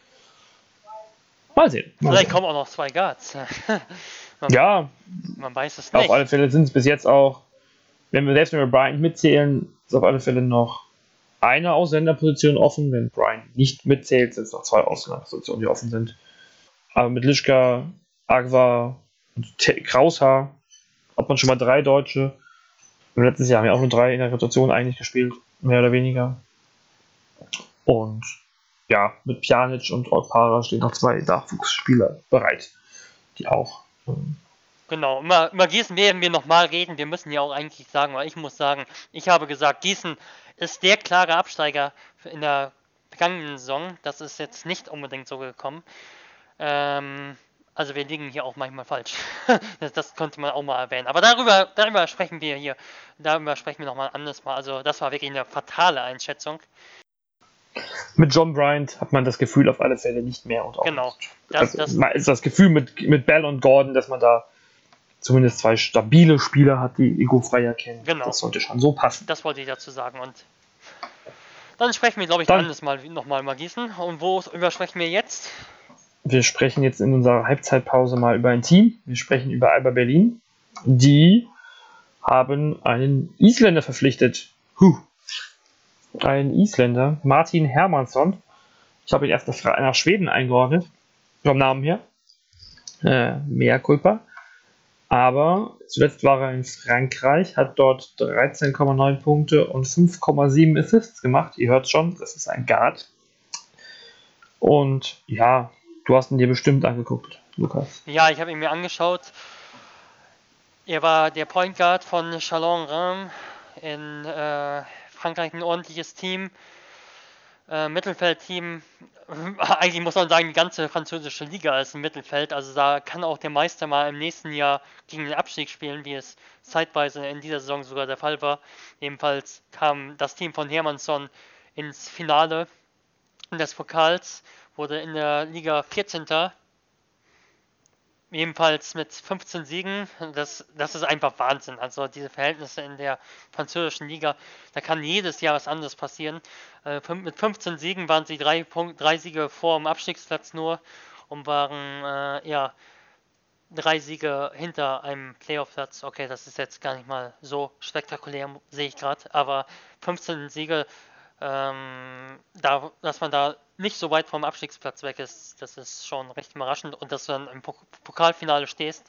Mal sehen. Mal Vielleicht sehen. kommen auch noch zwei Guards. [LAUGHS] man, Ja, man weiß es auf nicht. alle Fälle sind es bis jetzt auch, wenn wir selbst wenn wir Bryant mitzählen, ist auf alle Fälle noch eine Ausländerposition offen. Wenn Bryant nicht mitzählt, sind es noch zwei Ausländerpositionen, die offen sind. Aber mit Lischka, Agwa und Kraushaar hat man schon mal drei Deutsche. Im letzten Jahr haben wir auch nur drei in der Rotation eigentlich gespielt, mehr oder weniger. Und ja, mit Pjanic und Para stehen noch zwei Nachwuchsspieler bereit, die auch ähm, Genau, über Gießen werden wir nochmal reden. Wir müssen ja auch eigentlich sagen, weil ich muss sagen, ich habe gesagt, Gießen ist der klare Absteiger in der vergangenen Saison. Das ist jetzt nicht unbedingt so gekommen. Ähm, also wir liegen hier auch manchmal falsch. [LAUGHS] das, das konnte man auch mal erwähnen. Aber darüber, darüber sprechen wir hier, darüber sprechen wir nochmal anderes Mal. Also das war wirklich eine fatale Einschätzung. Mit John Bryant hat man das Gefühl auf alle Fälle nicht mehr. Und auch Genau. Das, also, das, das Gefühl mit, mit Bell und Gordon, dass man da zumindest zwei stabile Spieler hat, die Ego Freier kennen. Genau. Das sollte schon so passen. das wollte ich dazu sagen. Und dann sprechen wir, glaube ich, Dann- anderes Mal nochmal über Gießen. Und worüber sprechen wir jetzt? Wir sprechen jetzt in unserer Halbzeitpause mal über ein Team. Wir sprechen über Alba Berlin. Die haben einen Isländer verpflichtet. Huh. Ein Isländer, Martin Hermansson. Ich habe ihn erst nach Schweden eingeordnet. Vom Namen her. Äh, mehr Culpa. Aber zuletzt war er in Frankreich, hat dort 13,9 Punkte und 5,7 Assists gemacht. Ihr hört schon, das ist ein Guard. Und ja, du hast ihn dir bestimmt angeguckt, Lukas. Ja, ich habe ihn mir angeschaut. Er war der Point Guard von Chalon Reims in äh, Frankreich ein ordentliches Team. Äh, Mittelfeldteam, [LAUGHS] eigentlich muss man sagen, die ganze französische Liga ist ein Mittelfeld. Also da kann auch der Meister mal im nächsten Jahr gegen den Abstieg spielen, wie es zeitweise in dieser Saison sogar der Fall war. Ebenfalls kam das Team von Hermannsson ins Finale des Pokals, wurde in der Liga 14. Ebenfalls mit 15 Siegen. Das, das ist einfach Wahnsinn. Also diese Verhältnisse in der französischen Liga, da kann jedes Jahr was anderes passieren. Äh, mit 15 Siegen waren sie drei, Punkt, drei Siege vor dem Abstiegsplatz nur und waren äh, ja drei Siege hinter einem Playoff-Platz. Okay, das ist jetzt gar nicht mal so spektakulär, sehe ich gerade, aber 15 Siege, ähm, da, dass man da nicht so weit vom Abstiegsplatz weg ist, das ist schon recht überraschend und dass du dann im Pok- Pokalfinale stehst.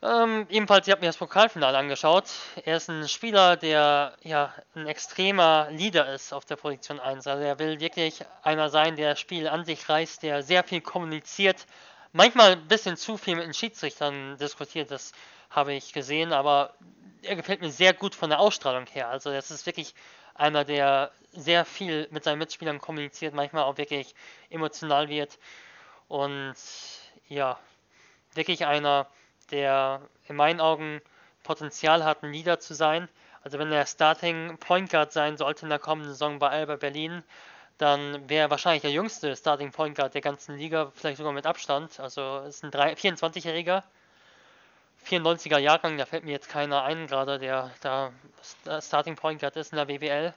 Ähm, ebenfalls, ich habe mir das Pokalfinale angeschaut. Er ist ein Spieler, der ja ein extremer Leader ist auf der Position 1. Also er will wirklich einer sein, der das Spiel an sich reißt, der sehr viel kommuniziert. Manchmal ein bisschen zu viel mit den Schiedsrichtern diskutiert, das habe ich gesehen, aber er gefällt mir sehr gut von der Ausstrahlung her. Also das ist wirklich einer, der sehr viel mit seinen Mitspielern kommuniziert, manchmal auch wirklich emotional wird. Und ja, wirklich einer, der in meinen Augen Potenzial hat, ein Leader zu sein. Also wenn er Starting Point Guard sein sollte in der kommenden Saison bei Alba Berlin, dann wäre er wahrscheinlich der jüngste Starting Point Guard der ganzen Liga, vielleicht sogar mit Abstand. Also ist ein drei- 24-Jähriger, 94er Jahrgang, da fällt mir jetzt keiner ein gerade, der da Sta- Starting Point Guard ist in der WWL.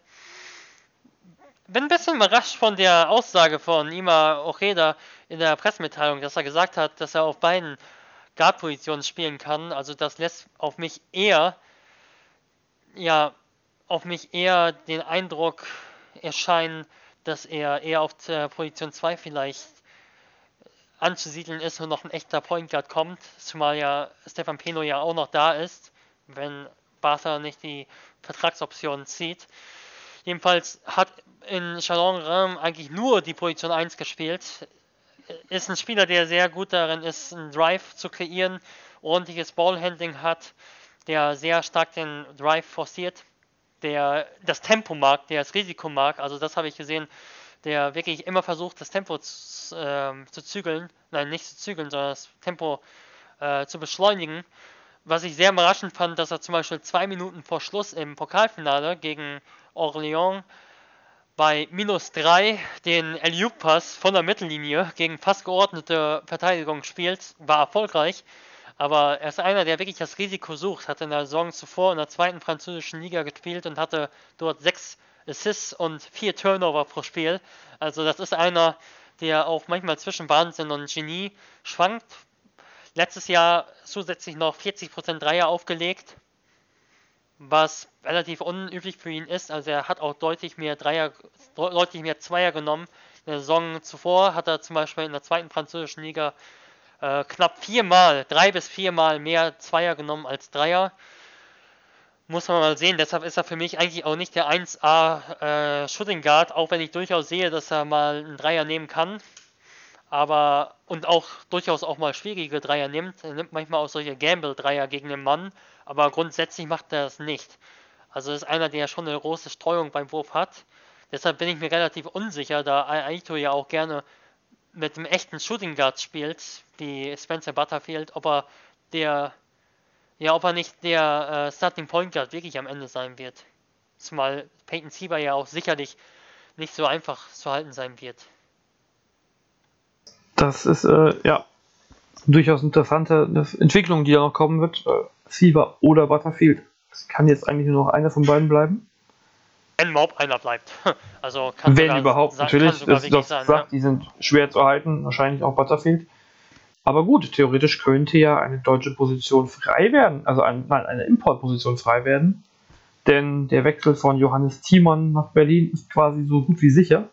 Bin ein bisschen überrascht von der Aussage von Ima Ojeda in der Pressemitteilung, dass er gesagt hat, dass er auf beiden Guard-Positionen spielen kann. Also das lässt auf mich eher ja auf mich eher den Eindruck erscheinen, dass er eher auf Position 2 vielleicht anzusiedeln ist und noch ein echter Point Guard kommt, zumal ja Stefan Peno ja auch noch da ist, wenn Bartha nicht die Vertragsoption zieht. Jedenfalls hat in Chalon Ram eigentlich nur die Position 1 gespielt. Ist ein Spieler, der sehr gut darin ist, einen Drive zu kreieren, ordentliches Ballhandling hat, der sehr stark den Drive forciert, der das Tempo mag, der das Risiko mag. Also das habe ich gesehen, der wirklich immer versucht, das Tempo zu, äh, zu zügeln. Nein, nicht zu zügeln, sondern das Tempo äh, zu beschleunigen. Was ich sehr überraschend fand, dass er zum Beispiel zwei Minuten vor Schluss im Pokalfinale gegen Orléans bei minus 3 den Eliup-Pass von der Mittellinie gegen fast geordnete Verteidigung spielt, war erfolgreich. Aber er ist einer, der wirklich das Risiko sucht. Hat in der Saison zuvor in der zweiten französischen Liga gespielt und hatte dort sechs Assists und vier Turnover pro Spiel. Also das ist einer, der auch manchmal zwischen Wahnsinn und Genie schwankt. Letztes Jahr zusätzlich noch 40% Dreier aufgelegt was relativ unüblich für ihn ist. Also er hat auch deutlich mehr Dreier, deutlich mehr Zweier genommen. In der Saison zuvor hat er zum Beispiel in der zweiten französischen Liga äh, knapp viermal, drei bis viermal mehr Zweier genommen als Dreier. Muss man mal sehen. Deshalb ist er für mich eigentlich auch nicht der 1A äh, Shooting Guard, auch wenn ich durchaus sehe, dass er mal einen Dreier nehmen kann. Aber und auch durchaus auch mal schwierige Dreier nimmt. Er nimmt manchmal auch solche Gamble-Dreier gegen den Mann aber grundsätzlich macht er das nicht. Also ist einer, der schon eine große Streuung beim Wurf hat. Deshalb bin ich mir relativ unsicher, da Aito ja auch gerne mit einem echten Shooting Guard spielt, wie Spencer Butterfield, ob er der, ja, ob er nicht der äh, Starting Point Guard wirklich am Ende sein wird. Zumal Peyton Sieber ja auch sicherlich nicht so einfach zu halten sein wird. Das ist, äh, ja, durchaus interessante Entwicklung, die da noch kommen wird. Äh, Siever oder Butterfield. Es kann jetzt eigentlich nur noch einer von beiden bleiben. Wenn überhaupt einer bleibt. [LAUGHS] Also kann Wenn überhaupt, natürlich. Das, das sein, sagt, ja. die sind schwer zu halten, wahrscheinlich auch Butterfield. Aber gut, theoretisch könnte ja eine deutsche Position frei werden, also ein, nein, eine Importposition frei werden. Denn der Wechsel von Johannes Thiemann nach Berlin ist quasi so gut wie sicher.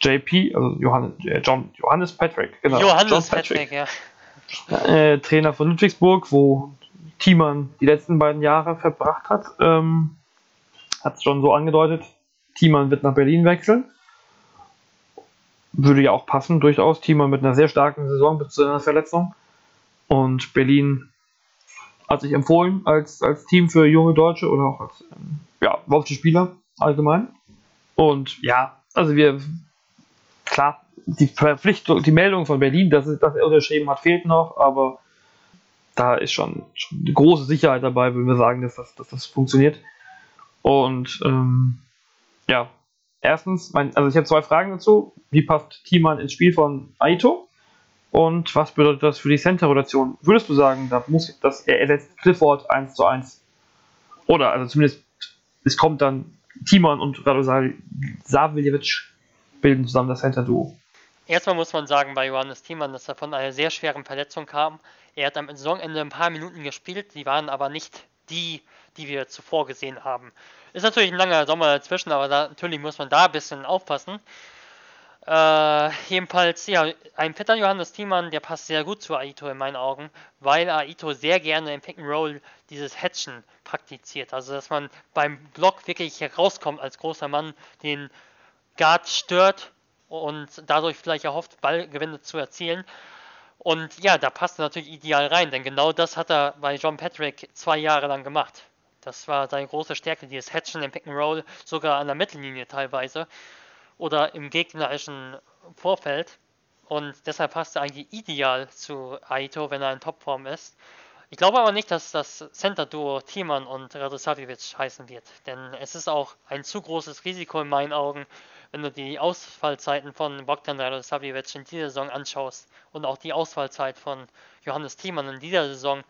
JP, also Johannes, äh, John, Johannes Patrick, genau. Johannes Patrick, Patrick ja. Äh, Trainer von Ludwigsburg, wo Thiemann die letzten beiden Jahre verbracht hat. Ähm, hat es schon so angedeutet, Thiemann wird nach Berlin wechseln. Würde ja auch passen, durchaus. Thiemann mit einer sehr starken Saison bis zu einer Verletzung. Und Berlin hat sich empfohlen als, als Team für junge Deutsche oder auch als ähm, ja, deutsche Spieler allgemein. Und ja, also wir, klar, die Verpflichtung, die Meldung von Berlin, dass, dass er unterschrieben hat, fehlt noch, aber da ist schon, schon eine große Sicherheit dabei, wenn wir sagen, dass das, dass das funktioniert. Und ähm, ja, erstens, mein, also ich habe zwei Fragen dazu. Wie passt Thiemann ins Spiel von Aito? Und was bedeutet das für die Center-Rotation? Würdest du sagen, da muss, dass er ersetzt Clifford 1 zu 1? Oder, also zumindest, es kommt dann Timon und Radosavljevic bilden zusammen das Center-Duo. Erstmal muss man sagen bei Johannes Thiemann, dass er von einer sehr schweren Verletzung kam. Er hat am Saisonende ein paar Minuten gespielt, die waren aber nicht die, die wir zuvor gesehen haben. Ist natürlich ein langer Sommer dazwischen, aber da, natürlich muss man da ein bisschen aufpassen. Äh, jedenfalls, ja, ein Peter Johannes Thiemann, der passt sehr gut zu Aito in meinen Augen, weil Aito sehr gerne im Pick and Roll dieses Hatchen praktiziert. Also, dass man beim Block wirklich herauskommt als großer Mann, den Guard stört und dadurch vielleicht erhofft, Ballgewinne zu erzielen. Und ja, da passt er natürlich ideal rein, denn genau das hat er bei John Patrick zwei Jahre lang gemacht. Das war seine große Stärke, dieses Hatchen im Pick and Roll, sogar an der Mittellinie teilweise oder im gegnerischen Vorfeld. Und deshalb passt er eigentlich ideal zu Aito, wenn er in Topform ist. Ich glaube aber nicht, dass das Center-Duo Thiemann und Radosavljevic heißen wird, denn es ist auch ein zu großes Risiko in meinen Augen, wenn du die Ausfallzeiten von Bogdan Radosavljevic in dieser Saison anschaust und auch die Ausfallzeit von Johannes Thiemann in dieser Saison,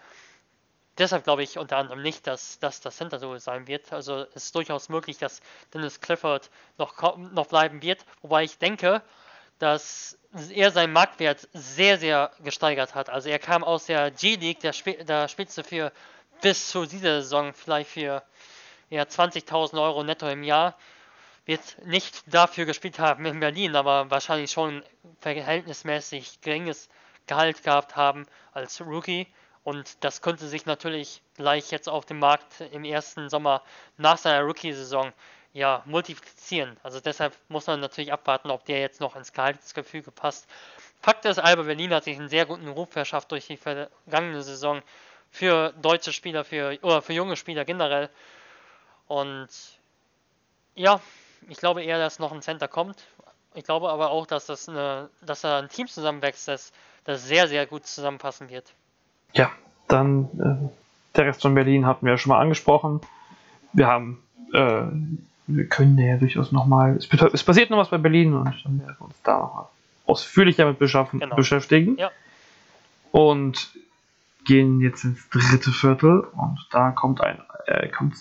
deshalb glaube ich unter anderem nicht, dass das das Center-Duo sein wird. Also es ist durchaus möglich, dass Dennis Clifford noch, noch bleiben wird, wobei ich denke, dass er seinen Marktwert sehr, sehr gesteigert hat. Also er kam aus der G-League, spiel, da spielst du für bis zu dieser Saison vielleicht für ja, 20.000 Euro netto im Jahr wird nicht dafür gespielt haben in Berlin, aber wahrscheinlich schon verhältnismäßig geringes Gehalt gehabt haben als Rookie. Und das könnte sich natürlich gleich jetzt auf dem Markt im ersten Sommer nach seiner Rookie-Saison ja, multiplizieren. Also deshalb muss man natürlich abwarten, ob der jetzt noch ins Gehaltsgefüge passt. Fakt ist, Alba Berlin hat sich einen sehr guten Ruf verschafft durch die vergangene Saison für deutsche Spieler, für, oder für junge Spieler generell. Und ja, ich glaube eher, dass noch ein Center kommt. Ich glaube aber auch, dass, das eine, dass da ein Team zusammenwächst, das, das sehr, sehr gut zusammenpassen wird. Ja, dann äh, der Rest von Berlin hatten wir ja schon mal angesprochen. Wir haben, äh, wir können ja durchaus nochmal, es, es passiert noch was bei Berlin und dann werden wir uns da nochmal ausführlicher mit genau. beschäftigen. Ja. Und gehen jetzt ins dritte Viertel und da kommt ein, äh, kommt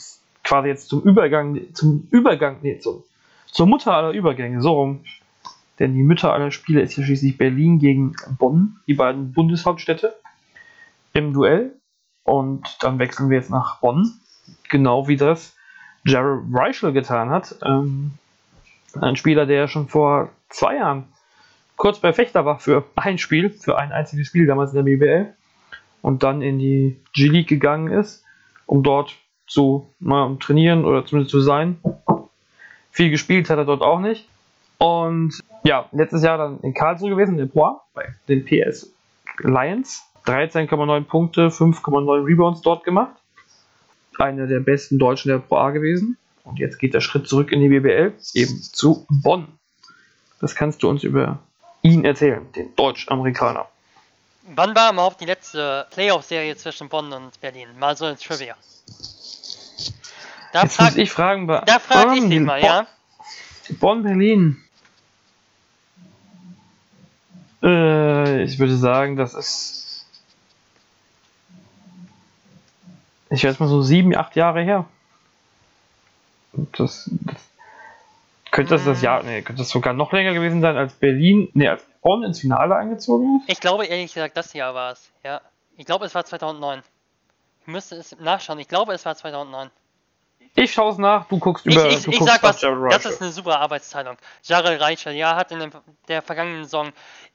quasi jetzt zum Übergang, zum Übergang, nee, zum, zur Mutter aller Übergänge, so rum. Denn die Mütter aller Spiele ist ja schließlich Berlin gegen Bonn, die beiden Bundeshauptstädte im Duell. Und dann wechseln wir jetzt nach Bonn, genau wie das Jared Reichel getan hat. Ähm, ein Spieler, der schon vor zwei Jahren kurz bei Fechter war für ein Spiel, für ein einziges Spiel damals in der BBL und dann in die G-League gegangen ist, um dort zu mal trainieren oder zumindest zu sein. Viel gespielt hat er dort auch nicht. Und ja, letztes Jahr dann in Karlsruhe gewesen, in Poix, bei den PS Lions. 13,9 Punkte, 5,9 Rebounds dort gemacht. Einer der besten Deutschen der Pro A gewesen. Und jetzt geht der Schritt zurück in die BBL, eben zu Bonn. Das kannst du uns über ihn erzählen, den Deutsch-Amerikaner. Wann war überhaupt die letzte Playoff-Serie zwischen Bonn und Berlin? Mal so ein Trivia. Da Jetzt frag, muss ich fragen, da frage ich dich mal, ja? Bonn-Berlin. Äh, ich würde sagen, das ist. Ich weiß mal so sieben, acht Jahre her. Das, das könnte das das Jahr, nee, könnte das sogar noch länger gewesen sein als Berlin, nee, als Bonn ins Finale eingezogen ist? Ich glaube ehrlich gesagt, das Jahr war es, ja. Ich glaube, es war 2009. Ich müsste es nachschauen. Ich glaube, es war 2009. Ich schaue es nach, du guckst über. Ich, ich, du ich sag was, das ist eine super Arbeitsteilung. Jarel Reichel, ja, hat in der vergangenen Saison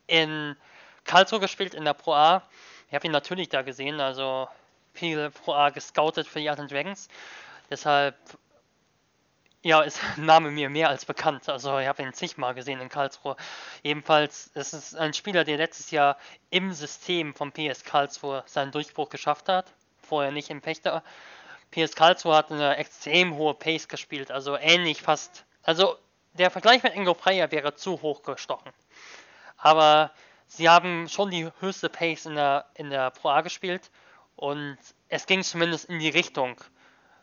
in Karlsruhe gespielt, in der Pro A. Ich habe ihn natürlich da gesehen, also viel Pro A gescoutet für die Alten Dragons. Deshalb, ja, ist [LAUGHS] der Name mir mehr als bekannt. Also ich habe ihn zigmal gesehen in Karlsruhe. Ebenfalls, es ist ein Spieler, der letztes Jahr im System von PS Karlsruhe seinen Durchbruch geschafft hat. Vorher nicht im Fechter. PS Karlsruhe hat eine extrem hohe Pace gespielt, also ähnlich fast. Also der Vergleich mit Ingo Freier wäre zu hoch gestochen. Aber sie haben schon die höchste Pace in der, in der Pro A gespielt und es ging zumindest in die Richtung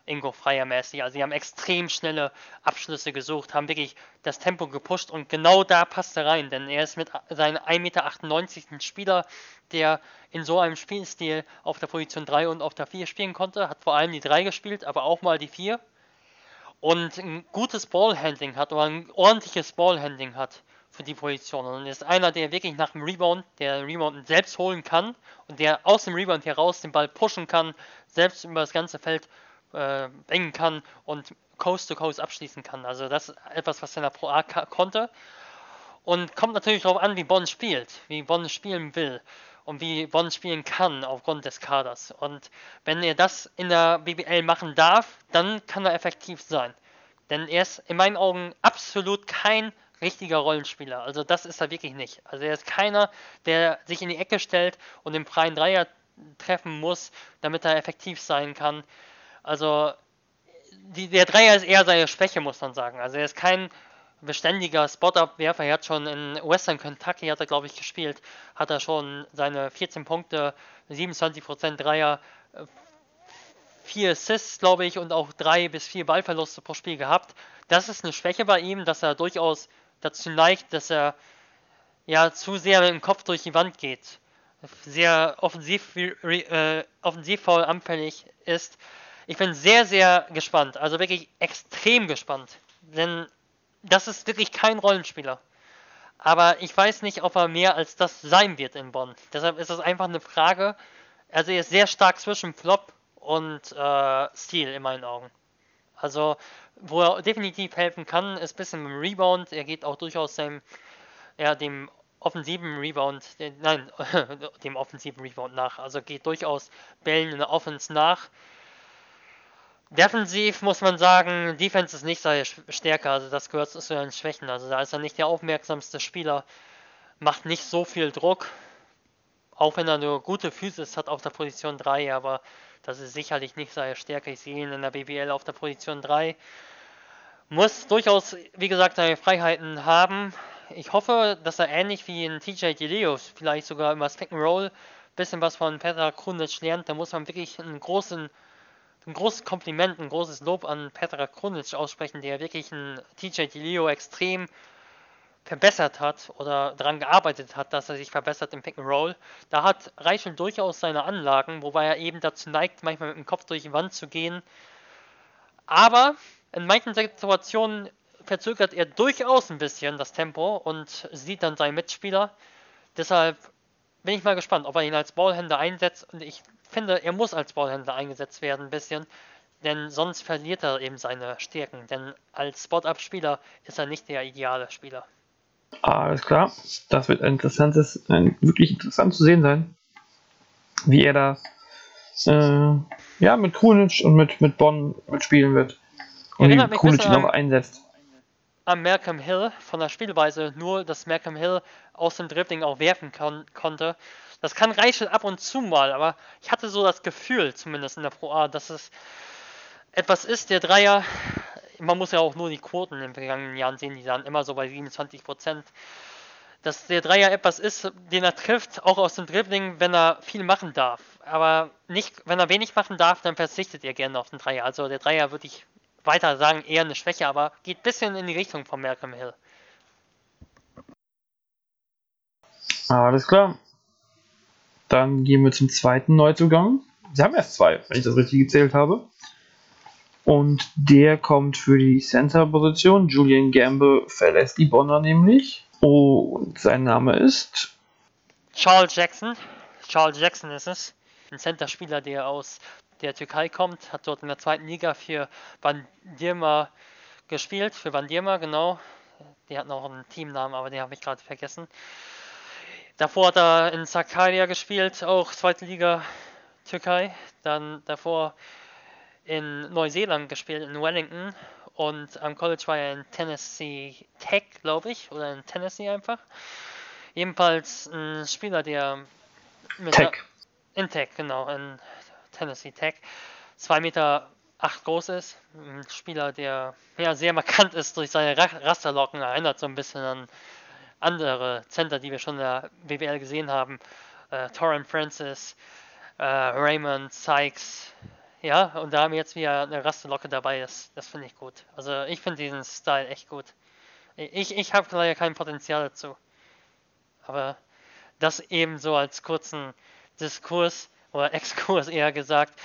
Ingo Freier mäßig. Also sie haben extrem schnelle Abschlüsse gesucht, haben wirklich das Tempo gepusht und genau da passt er rein, denn er ist mit seinem 1,98 Meter Spieler, der in so einem Spielstil auf der Position 3 und auf der 4 spielen konnte, hat vor allem die 3 gespielt, aber auch mal die 4 und ein gutes Ballhandling hat oder ein ordentliches Ballhandling hat für die Position. Und ist einer, der wirklich nach dem Rebound, der Rebound selbst holen kann und der aus dem Rebound heraus den Ball pushen kann, selbst über das ganze Feld äh, bringen kann und Coast to Coast abschließen kann. Also das ist etwas, was er in Pro A konnte. Und kommt natürlich darauf an, wie Bonn spielt, wie Bonn spielen will und wie Bonn spielen kann aufgrund des Kaders. Und wenn er das in der BBL machen darf, dann kann er effektiv sein. Denn er ist in meinen Augen absolut kein richtiger Rollenspieler. Also das ist er wirklich nicht. Also er ist keiner, der sich in die Ecke stellt und den freien Dreier treffen muss, damit er effektiv sein kann. Also die, der Dreier ist eher seine Schwäche, muss man sagen. Also er ist kein beständiger Spot-Up-Werfer. Er hat schon in Western Kentucky, hat er glaube ich gespielt, hat er schon seine 14 Punkte, 27% Dreier, 4 Assists, glaube ich, und auch 3 bis 4 Ballverluste pro Spiel gehabt. Das ist eine Schwäche bei ihm, dass er durchaus dazu neigt, dass er ja zu sehr mit dem Kopf durch die Wand geht. Sehr offensiv, äh, offensivvoll anfällig ist. Ich bin sehr, sehr gespannt. Also wirklich extrem gespannt. Denn das ist wirklich kein Rollenspieler. Aber ich weiß nicht, ob er mehr als das sein wird in Bonn. Deshalb ist es einfach eine Frage. Also er ist sehr stark zwischen Flop und äh, Stil in meinen Augen. Also, wo er definitiv helfen kann, ist ein bisschen im Rebound. Er geht auch durchaus seinem, ja, dem offensiven Rebound, den, nein, [LAUGHS] dem offensiven Rebound nach. Also geht durchaus Bällen in der Offense nach. Defensiv muss man sagen, Defense ist nicht seine Stärke, also das gehört zu seinen Schwächen. Also da ist er nicht der aufmerksamste Spieler, macht nicht so viel Druck, auch wenn er nur gute Physis hat auf der Position 3, aber das ist sicherlich nicht seine Stärke. Ich sehe ihn in der BBL auf der Position 3. Muss durchaus, wie gesagt, seine Freiheiten haben. Ich hoffe, dass er ähnlich wie in TJ DeLeos vielleicht sogar immer Pick and Roll bisschen was von Petra Krunic lernt. Da muss man wirklich einen großen ein großes Kompliment, ein großes Lob an Petra Krunic aussprechen, der wirklich ein TJ DiLeo extrem verbessert hat oder daran gearbeitet hat, dass er sich verbessert im Pick and Roll. Da hat Reichel durchaus seine Anlagen, wobei er eben dazu neigt, manchmal mit dem Kopf durch die Wand zu gehen. Aber in manchen Situationen verzögert er durchaus ein bisschen das Tempo und sieht dann seinen Mitspieler. Deshalb bin ich mal gespannt, ob er ihn als Ballhänder einsetzt. Und ich finde, er muss als Ballhändler eingesetzt werden ein bisschen, denn sonst verliert er eben seine Stärken. Denn als Spot-Up-Spieler ist er nicht der ideale Spieler. Alles klar, das wird ein interessantes, ein wirklich interessant zu sehen sein, wie er da äh, ja, mit Krunic und mit, mit Bonn mitspielen wird. Und wie Krunic ihn auch einsetzt am Malcolm Hill von der Spielweise, nur dass Malcolm Hill aus dem Dribbling auch werfen kon konnte. Das kann Reichel ab und zu mal, aber ich hatte so das Gefühl, zumindest in der Pro A, dass es etwas ist, der Dreier, man muss ja auch nur die Quoten in den vergangenen Jahren sehen, die waren immer so bei 27 Prozent, dass der Dreier etwas ist, den er trifft, auch aus dem Dribbling, wenn er viel machen darf. Aber nicht, wenn er wenig machen darf, dann verzichtet er gerne auf den Dreier. Also der Dreier würde ich weiter sagen, eher eine Schwäche, aber geht ein bisschen in die Richtung von Malcolm Hill. Alles klar. Dann gehen wir zum zweiten Neuzugang. Sie haben erst zwei, wenn ich das richtig gezählt habe. Und der kommt für die Center-Position. Julian Gamble verlässt die Bonner nämlich. Und sein Name ist Charles Jackson. Charles Jackson ist es. Ein Center-Spieler, der aus der Türkei kommt. Hat dort in der zweiten Liga für Bandirma gespielt. Für Bandirma, genau. Die hat noch einen Teamnamen, aber den habe ich gerade vergessen. Davor hat er in Sakarya gespielt, auch zweite Liga Türkei. Dann davor in Neuseeland gespielt, in Wellington. Und am College war er in Tennessee Tech, glaube ich, oder in Tennessee einfach. Ebenfalls ein Spieler, der mit Tech. in Tech, genau, in Tennessee Tech. 2 Meter 8 groß ist. Ein Spieler, der ja, sehr markant ist durch seine Rasterlocken, erinnert so ein bisschen an andere Center, die wir schon in der BWL gesehen haben. Äh, Torren Francis, äh, Raymond Sykes. Ja, und da haben wir jetzt wieder eine Rasterlocke dabei ist. Das finde ich gut. Also ich finde diesen Style echt gut. Ich, ich habe leider kein Potenzial dazu. Aber das eben so als kurzen Diskurs oder [LAUGHS] Exkurs eher gesagt.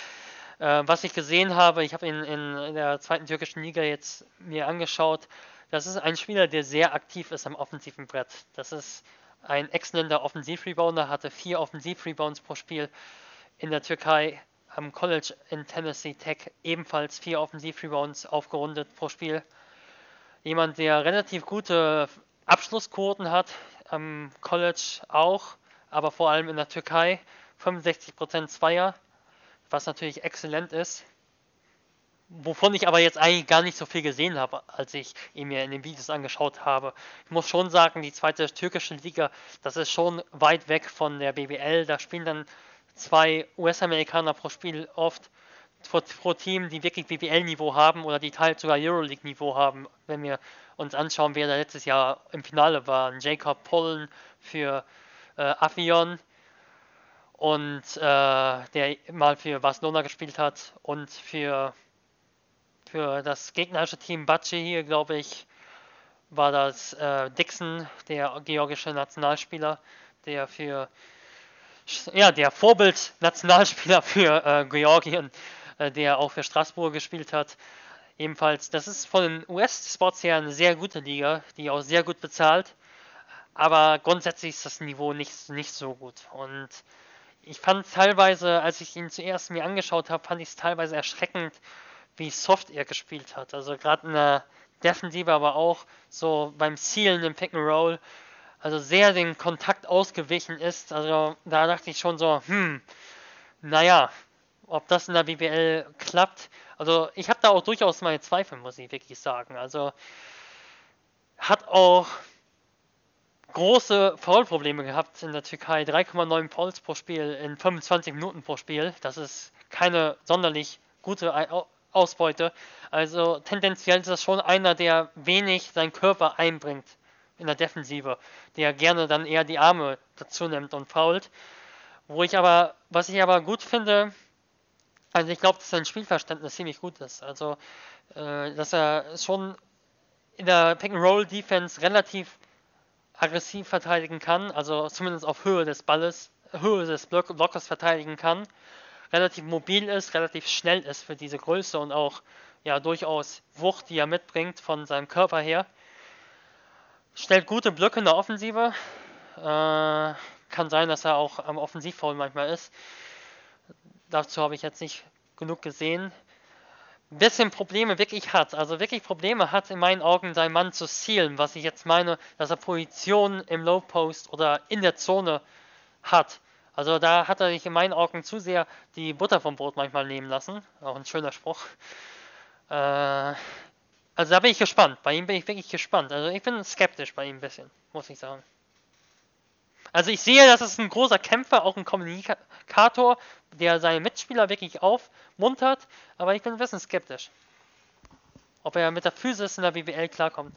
Äh, was ich gesehen habe, ich habe ihn in, in der zweiten türkischen Liga jetzt mir angeschaut, das ist ein Spieler, der sehr aktiv ist am offensiven Brett. Das ist ein exzellenter Offensiv-Rebounder, hatte vier Offensiv-Rebounds pro Spiel in der Türkei, am College in Tennessee Tech ebenfalls vier Offensiv-Rebounds aufgerundet pro Spiel. Jemand, der relativ gute Abschlussquoten hat, am College auch, aber vor allem in der Türkei. 65% Zweier, was natürlich exzellent ist. Wovon ich aber jetzt eigentlich gar nicht so viel gesehen habe, als ich ihn mir in den Videos angeschaut habe. Ich muss schon sagen, die zweite türkische Liga, das ist schon weit weg von der BBL. Da spielen dann zwei US-Amerikaner pro Spiel oft pro, pro Team, die wirklich BBL-Niveau haben oder die teils sogar Euroleague-Niveau haben. Wenn wir uns anschauen, wer da letztes Jahr im Finale war. Jacob Pollen für äh, Avion, und äh, der mal für Barcelona gespielt hat und für, für das gegnerische Team Batsche hier, glaube ich, war das äh, Dixon, der georgische Nationalspieler, der für ja, der Vorbild-Nationalspieler für äh, Georgien, äh, der auch für Straßburg gespielt hat. Ebenfalls, das ist von den US-Sports her eine sehr gute Liga, die auch sehr gut bezahlt. Aber grundsätzlich ist das Niveau nicht, nicht so gut. Und ich fand teilweise, als ich ihn zuerst mir angeschaut habe, fand ich es teilweise erschreckend, wie soft er gespielt hat. Also gerade in der Defensive, aber auch so beim Zielen im Pick and Roll, also sehr den Kontakt ausgewichen ist. Also da dachte ich schon so, hm, naja, ob das in der BBL klappt. Also ich habe da auch durchaus meine Zweifel, muss ich wirklich sagen. Also hat auch große Foul-Probleme gehabt in der Türkei. 3,9 Fouls pro Spiel in 25 Minuten pro Spiel. Das ist keine sonderlich gute Ausbeute. Also tendenziell ist das schon einer, der wenig seinen Körper einbringt in der Defensive, der gerne dann eher die Arme dazu nimmt und fault. Wo ich aber, was ich aber gut finde, also ich glaube, dass sein Spielverständnis ziemlich gut ist. Also, äh, dass er schon in der Pick-and-Roll-Defense relativ aggressiv verteidigen kann, also zumindest auf Höhe des Balles, Höhe des Block Blockers verteidigen kann, relativ mobil ist, relativ schnell ist für diese Größe und auch ja durchaus Wucht, die er mitbringt von seinem Körper her. Stellt gute Blöcke in der Offensive. Äh, kann sein, dass er auch am Offensivfoul manchmal ist. Dazu habe ich jetzt nicht genug gesehen. Bisschen Probleme wirklich hat, also wirklich Probleme hat in meinen Augen, seinen Mann zu zielen, was ich jetzt meine, dass er Positionen im Low Post oder in der Zone hat. Also da hat er sich in meinen Augen zu sehr die Butter vom Brot manchmal nehmen lassen. Auch ein schöner Spruch. Äh, also da bin ich gespannt. Bei ihm bin ich wirklich gespannt. Also ich bin skeptisch bei ihm ein bisschen, muss ich sagen. Also ich sehe, dass es ein großer Kämpfer, auch ein Kommunikator, der seine Mitspieler wirklich aufmuntert, aber ich bin ein bisschen skeptisch. Ob er mit der Physis in der BWL klarkommt.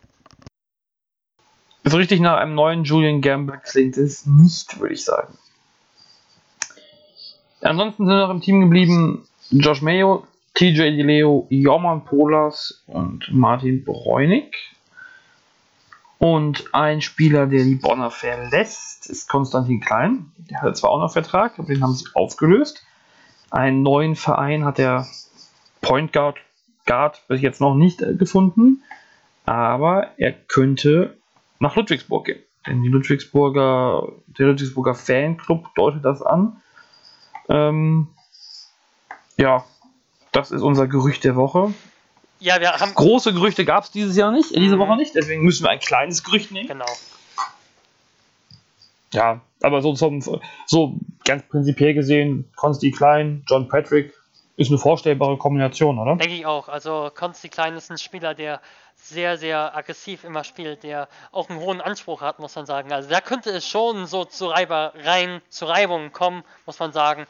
So richtig nach einem neuen Julian Gamble klingt es nicht, würde ich sagen. Ansonsten sind noch im Team geblieben Josh Mayo, TJ DiLeo, Jorman Polas und Martin Bräunig. Und ein Spieler, der die Bonner verlässt, ist Konstantin Klein. Der hat zwar auch noch Vertrag, aber den haben sie aufgelöst. Einen neuen Verein hat der Point Guard, Guard bis jetzt noch nicht äh, gefunden, aber er könnte nach Ludwigsburg gehen. Denn die Ludwigsburger, der Ludwigsburger Fanclub deutet das an. Ähm, ja, das ist unser Gerücht der Woche. Ja, wir haben. Große Gerüchte gab es dieses Jahr nicht, diese Woche nicht, deswegen müssen wir ein kleines Gerücht nehmen. Genau. Ja, aber so, zum, so ganz prinzipiell gesehen, Consti Klein, John Patrick, ist eine vorstellbare Kombination, oder? Denke ich auch. Also Consti Klein ist ein Spieler, der sehr, sehr aggressiv immer spielt, der auch einen hohen Anspruch hat, muss man sagen. Also da könnte es schon so zu Reibereien, zu Reibungen kommen, muss man sagen.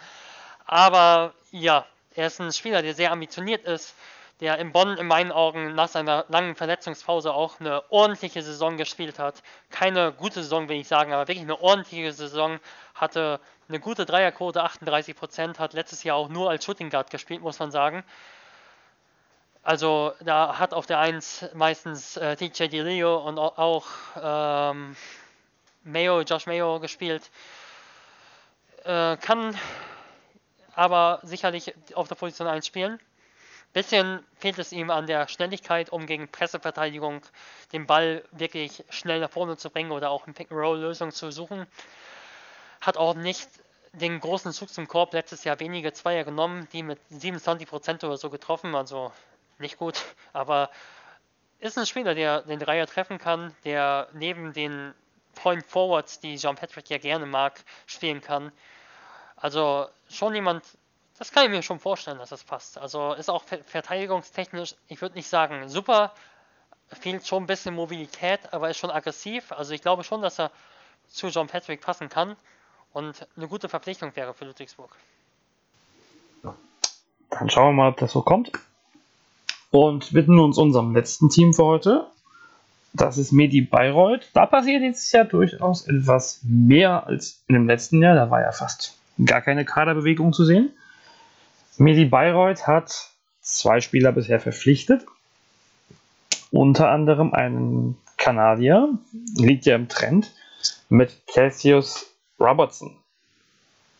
Aber ja, er ist ein Spieler, der sehr ambitioniert ist, der in Bonn in meinen Augen nach seiner langen Verletzungspause auch eine ordentliche Saison gespielt hat. Keine gute Saison, will ich sagen, aber wirklich eine ordentliche Saison. Hatte eine gute Dreierquote, 38%, hat letztes Jahr auch nur als Shooting Guard gespielt, muss man sagen. Also da hat auf der 1 meistens äh, DJ DiLeo und auch ähm, Mayo, Josh Mayo gespielt. Äh, kann aber sicherlich auf der Position 1 spielen. Bisschen fehlt es ihm an der Schnelligkeit, um gegen Presseverteidigung den Ball wirklich schnell nach vorne zu bringen oder auch eine Pick-and-Roll-Lösung zu suchen. Hat auch nicht den großen Zug zum Korb letztes Jahr wenige Zweier genommen, die mit 27% oder so getroffen, also nicht gut, aber ist ein Spieler, der den Dreier treffen kann, der neben den Point Forwards, die John Patrick ja gerne mag, spielen kann. Also schon jemand, das kann ich mir schon vorstellen, dass das passt. Also ist auch verteidigungstechnisch, ich würde nicht sagen super, fehlt schon ein bisschen Mobilität, aber ist schon aggressiv. Also ich glaube schon, dass er zu John Patrick passen kann und eine gute Verpflichtung wäre für Ludwigsburg. Dann schauen wir mal, ob das so kommt. Und widmen uns unserem letzten Team für heute. Das ist Medi Bayreuth. Da passiert jetzt ja durchaus etwas mehr als in dem letzten Jahr. Da war ja fast gar keine Kaderbewegung zu sehen. Medi Bayreuth hat zwei Spieler bisher verpflichtet. Unter anderem einen Kanadier, liegt ja im Trend, mit Cassius Robertson.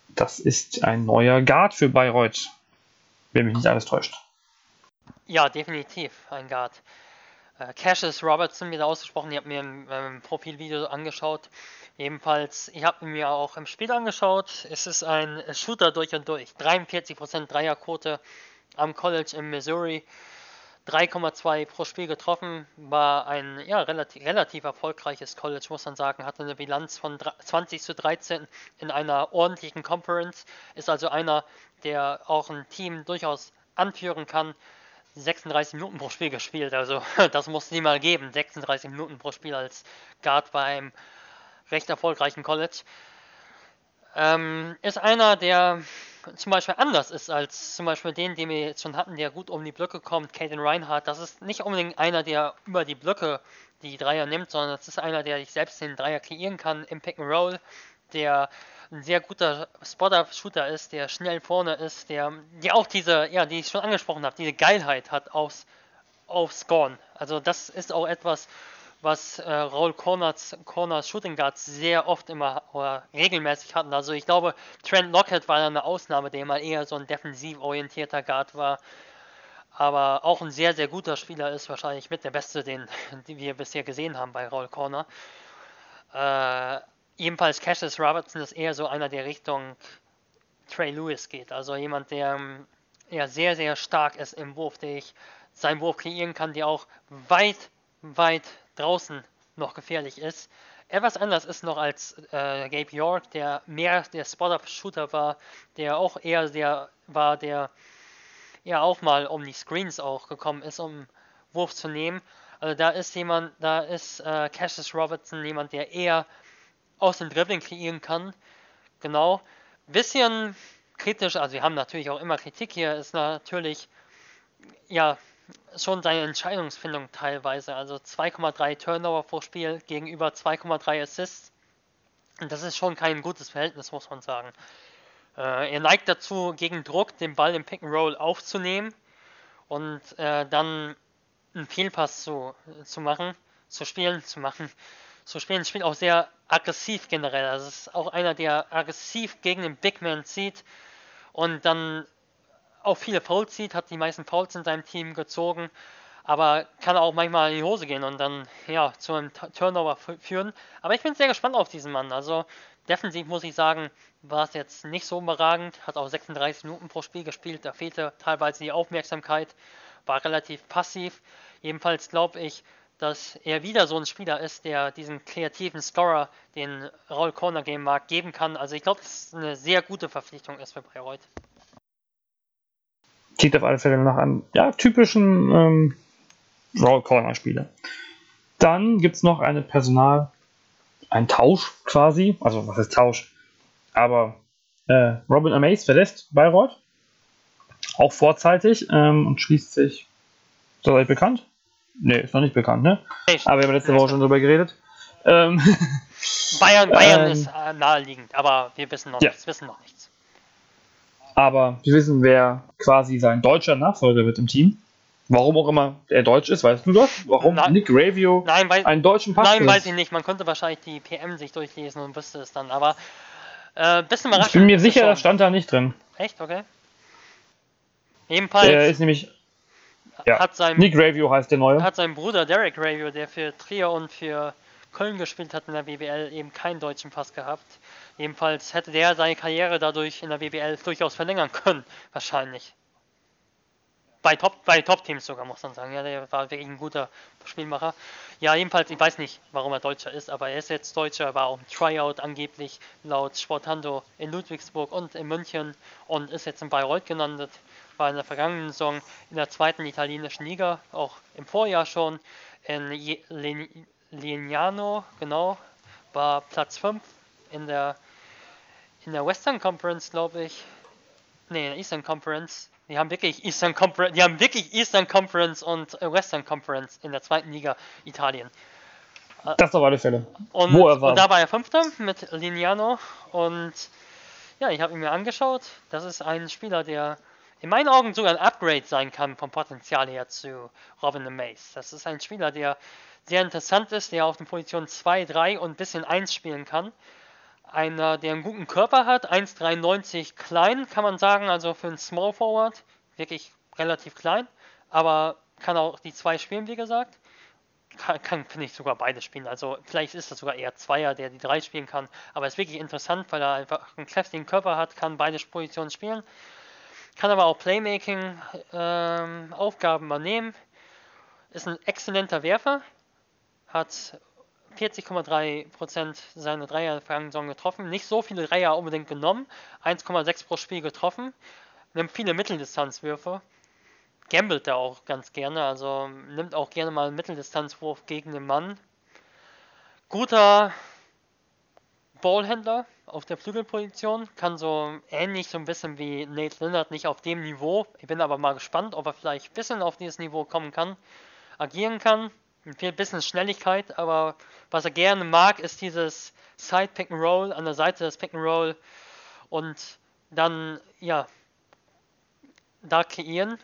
Das ist ein neuer Guard für Bayreuth, wenn mich nicht alles täuscht. Ja, definitiv ein Guard. Äh, Cassius Robertson wieder ausgesprochen. Ich habe mir ein ähm, Profilvideo angeschaut. Ebenfalls, ich habe mir auch im Spiel angeschaut. Es ist ein Shooter durch und durch. 43% Dreierquote am College in Missouri. 3,2 pro Spiel getroffen, war ein ja, relativ, relativ erfolgreiches College, muss man sagen, hatte eine Bilanz von 20 zu 13 in einer ordentlichen Conference, ist also einer, der auch ein Team durchaus anführen kann. 36 Minuten pro Spiel gespielt, also [LAUGHS] das muss es nie mal geben, 36 Minuten pro Spiel als Guard bei einem recht erfolgreichen College. Ähm, ist einer, der zum Beispiel anders ist als zum Beispiel den, den wir jetzt schon hatten, der gut um die Blöcke kommt, Caden Reinhardt. Das ist nicht unbedingt einer, der über die Blöcke die Dreier nimmt, sondern das ist einer, der sich selbst den Dreier kreieren kann im Pick and Roll, der ein sehr guter Spotter-Shooter ist, der schnell vorne ist, der, der auch diese, ja, die ich schon angesprochen habe, diese Geilheit hat aufs, aufs Scorn. Also das ist auch etwas, was äh, Raul Corners, Corners Shooting Guards sehr oft immer oder regelmäßig hatten. Also ich glaube, Trent Lockett war eine Ausnahme, der mal eher so ein defensiv orientierter Guard war. Aber auch ein sehr, sehr guter Spieler ist wahrscheinlich mit der beste, den, den [LAUGHS] wir bisher gesehen haben bei Raul Corner. Äh, ebenfalls Cassius Robertson ist eher so einer, der Richtung Trey Lewis geht. Also jemand, der ja, sehr, sehr stark ist im Wurf, der ich seinen Wurf kreieren kann, der auch weit, weit draußen noch gefährlich ist. Etwas anders ist noch als äh, Gabe York, der mehr der Spot-Up-Shooter war, der auch eher der war, der ja auch mal um die Screens auch gekommen ist, um Wurf zu nehmen. Also da ist jemand, da ist äh, Cassius Robertson jemand, der eher aus dem Dribbling kreieren kann. Genau. Bisschen kritisch, also wir haben natürlich auch immer Kritik hier, ist natürlich ja schon seine Entscheidungsfindung teilweise. Also 2,3 Turnover pro Spiel gegenüber 2,3 Assists. Und das ist schon kein gutes Verhältnis, muss man sagen. Äh, er neigt dazu, gegen Druck den Ball im Pick and Roll aufzunehmen und äh, dann einen Fehlpass zu, zu machen, zu spielen, zu machen, zu spielen. Spielt auch sehr aggressiv generell. Also ist auch einer, der aggressiv gegen den Big Man zieht und dann auch viele Fouls zieht, hat die meisten Fouls in seinem Team gezogen, aber kann auch manchmal in die Hose gehen und dann ja zu einem Turnover führen. Aber ich bin sehr gespannt auf diesen Mann. Also defensiv muss ich sagen, war es jetzt nicht so überragend, hat auch 36 Minuten pro Spiel gespielt, da fehlte teilweise die Aufmerksamkeit, war relativ passiv. Jedenfalls glaube ich, dass er wieder so ein Spieler ist, der diesen kreativen Scorer, den Raul Corner Game mag, geben kann. Also ich glaube, dass es eine sehr gute Verpflichtung ist für Bayreuth. Klingt auf alle Fälle nach einem ja, typischen ähm, Raw Corner Spieler. Dann gibt es noch eine Personal, ein Tausch quasi, also was ist Tausch? Aber äh, Robin Amaze verlässt Bayreuth, auch vorzeitig ähm, und schließt sich, ist euch bekannt? Ne, ist noch nicht bekannt, ne? Ich, aber wir haben letzte Woche schon drüber geredet. Ähm, [LAUGHS] Bayern, Bayern ähm, ist äh, naheliegend, aber wir wissen noch ja. nichts, wissen noch nichts. Aber wir wissen, wer quasi sein deutscher Nachfolger wird im Team. Warum auch immer er deutsch ist, weißt du das? Warum nein, Nick Ravio nein, weil, einen deutschen Pass Nein, weiß ich nicht. Man könnte wahrscheinlich die PM sich durchlesen und wüsste es dann. Aber äh, bisschen überraschend. Ich bin mir sicher, das stand da nicht drin. Echt? Okay. Ebenfalls. Er ist nämlich. Ja, sein, Nick Ravio heißt der neue. Hat sein Bruder Derek Ravio, der für Trier und für Köln gespielt hat in der BBL, eben keinen deutschen Pass gehabt. Jedenfalls hätte der seine Karriere dadurch in der BBL durchaus verlängern können, [LAUGHS] wahrscheinlich. Bei Top, bei Top-Teams sogar, muss man sagen. Ja, der war wirklich ein guter Spielmacher. Ja, jedenfalls, ich weiß nicht, warum er Deutscher ist, aber er ist jetzt Deutscher, war auch im Tryout angeblich laut Sportando in Ludwigsburg und in München und ist jetzt in Bayreuth gelandet. War in der vergangenen Saison in der zweiten italienischen Liga, auch im Vorjahr schon in Lignano, genau, war Platz 5 in der, in der Western Conference, glaube ich. Ne, in der Eastern Conference. Die haben wirklich Eastern Conference, die haben wirklich Eastern Conference und Western Conference in der zweiten Liga Italien. Das auf alle Fälle. Und, Wo er war. und da war er Fünfter mit Lignano und ja, ich habe ihn mir angeschaut. Das ist ein Spieler, der in meinen Augen sogar ein Upgrade sein kann vom Potenzial her zu Robin the Mace. Das ist ein Spieler, der sehr interessant ist, der auf den Positionen 2, 3 und ein bisschen 1 spielen kann. Einer, der einen guten Körper hat, 1,93 klein, kann man sagen, also für einen Small Forward, wirklich relativ klein, aber kann auch die 2 spielen, wie gesagt. kann, kann finde ich, sogar beide spielen. Also vielleicht ist das sogar eher Zweier, der die drei spielen kann. Aber ist wirklich interessant, weil er einfach einen kräftigen Körper hat, kann beide Positionen spielen. Kann aber auch Playmaking-Aufgaben ähm, übernehmen. Ist ein exzellenter Werfer. Hat 40,3% seiner Dreier vergangenen Saison getroffen. Nicht so viele Dreier unbedingt genommen. 1,6 pro Spiel getroffen. Nimmt viele Mitteldistanzwürfe gambelt er auch ganz gerne, also nimmt auch gerne mal einen Mitteldistanzwurf gegen den Mann. Guter Ballhändler auf der Flügelposition, kann so ähnlich so ein bisschen wie Nate Lillard, nicht auf dem Niveau. Ich bin aber mal gespannt, ob er vielleicht ein bisschen auf dieses Niveau kommen kann, agieren kann. Ein bisschen Schnelligkeit, aber was er gerne mag, ist dieses Side Pick and Roll an der Seite des Pick and Roll und dann ja da kreieren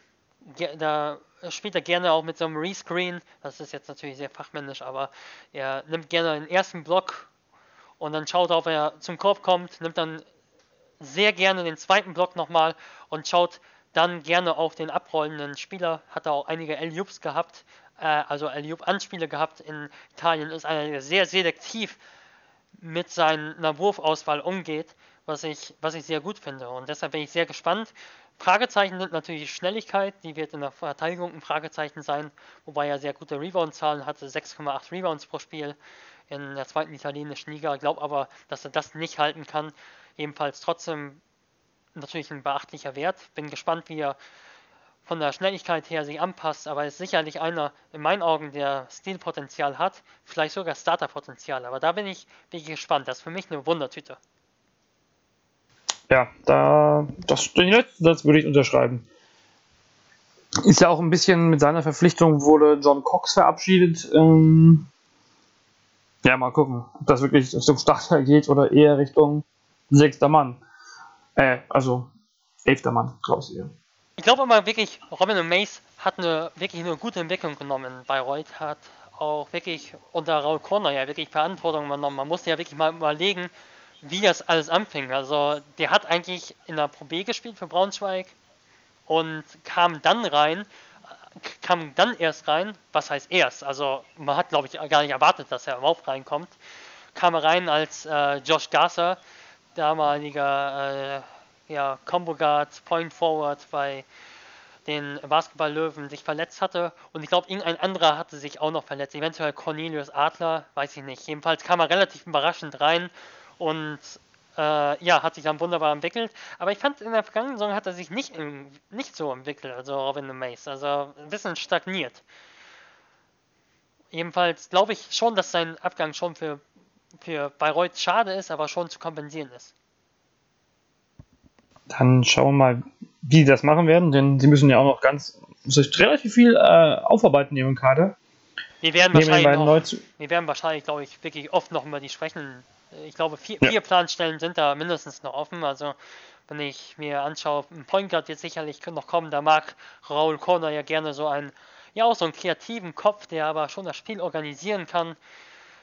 da spielt er gerne auch mit so einem Rescreen. Das ist jetzt natürlich sehr fachmännisch, aber er nimmt gerne den ersten Block und dann schaut er, ob er zum Korb kommt, nimmt dann sehr gerne den zweiten Block nochmal und schaut dann gerne auf den abrollenden Spieler. Hat er auch einige Eliups gehabt, äh, also Eliup-Anspiele gehabt in Italien. Ist einer, der sehr selektiv mit seiner Wurfauswahl umgeht, was ich, was ich sehr gut finde. Und deshalb bin ich sehr gespannt. Fragezeichen sind natürlich Schnelligkeit, die wird in der Verteidigung ein Fragezeichen sein, wobei er sehr gute Rebound-Zahlen hatte, 6,8 Rebounds pro Spiel in der zweiten italienischen Liga. Glaube aber, dass er das nicht halten kann. Ebenfalls trotzdem natürlich ein beachtlicher Wert. Bin gespannt, wie er von der Schnelligkeit her sich anpasst, aber ist sicherlich einer in meinen Augen, der Stilpotenzial hat, vielleicht sogar Starterpotenzial. Aber da bin ich wirklich gespannt. Das ist für mich eine Wundertüte. Ja, da, das, den würde ich unterschreiben. Ist ja auch ein bisschen mit seiner Verpflichtung wurde John Cox verabschiedet. Ähm, ja, mal gucken, ob das wirklich Richtung Starter geht oder eher Richtung sechster Mann. Äh, also elfter Mann, glaube ich eher. Ich glaube aber wirklich, Robin und Mace hat eine wirklich eine gute Entwicklung genommen. Bayreuth hat auch wirklich unter Raul Corner ja wirklich Verantwortung übernommen. Man musste ja wirklich mal überlegen, wie das alles anfing. Also der hat eigentlich in der Pro B gespielt für Braunschweig und kam dann rein, kam dann erst rein, was heißt erst? Also man hat glaube ich gar nicht erwartet, dass er überhaupt reinkommt. Kam er rein als äh, Josh Gasser, damaliger äh, ja, Combo Guard, Point Forward bei den Basketball-Löwen sich verletzt hatte. Und ich glaube, irgendein anderer hatte sich auch noch verletzt. Eventuell Cornelius Adler, weiß ich nicht. Jedenfalls kam er relativ überraschend rein und äh, ja, hat sich dann wunderbar entwickelt. Aber ich fand, in der vergangenen Saison hat er sich nicht, in, nicht so entwickelt, also Robin Mace. Also ein bisschen stagniert. Jedenfalls glaube ich schon, dass sein Abgang schon für, für Bayreuth schade ist, aber schon zu kompensieren ist. Dann schauen wir mal, wie sie das machen werden, denn sie müssen ja auch noch ganz relativ viel äh, aufarbeiten in ihrem Kader. Wir werden, wahrscheinlich noch, wir werden wahrscheinlich, glaube ich, wirklich oft noch über die Schwächen ich glaube, vier, ja. vier Planstellen sind da mindestens noch offen. Also, wenn ich mir anschaue, ein Point Guard wird sicherlich noch kommen. Da mag Raul Corner ja gerne so einen, ja, auch so einen kreativen Kopf, der aber schon das Spiel organisieren kann.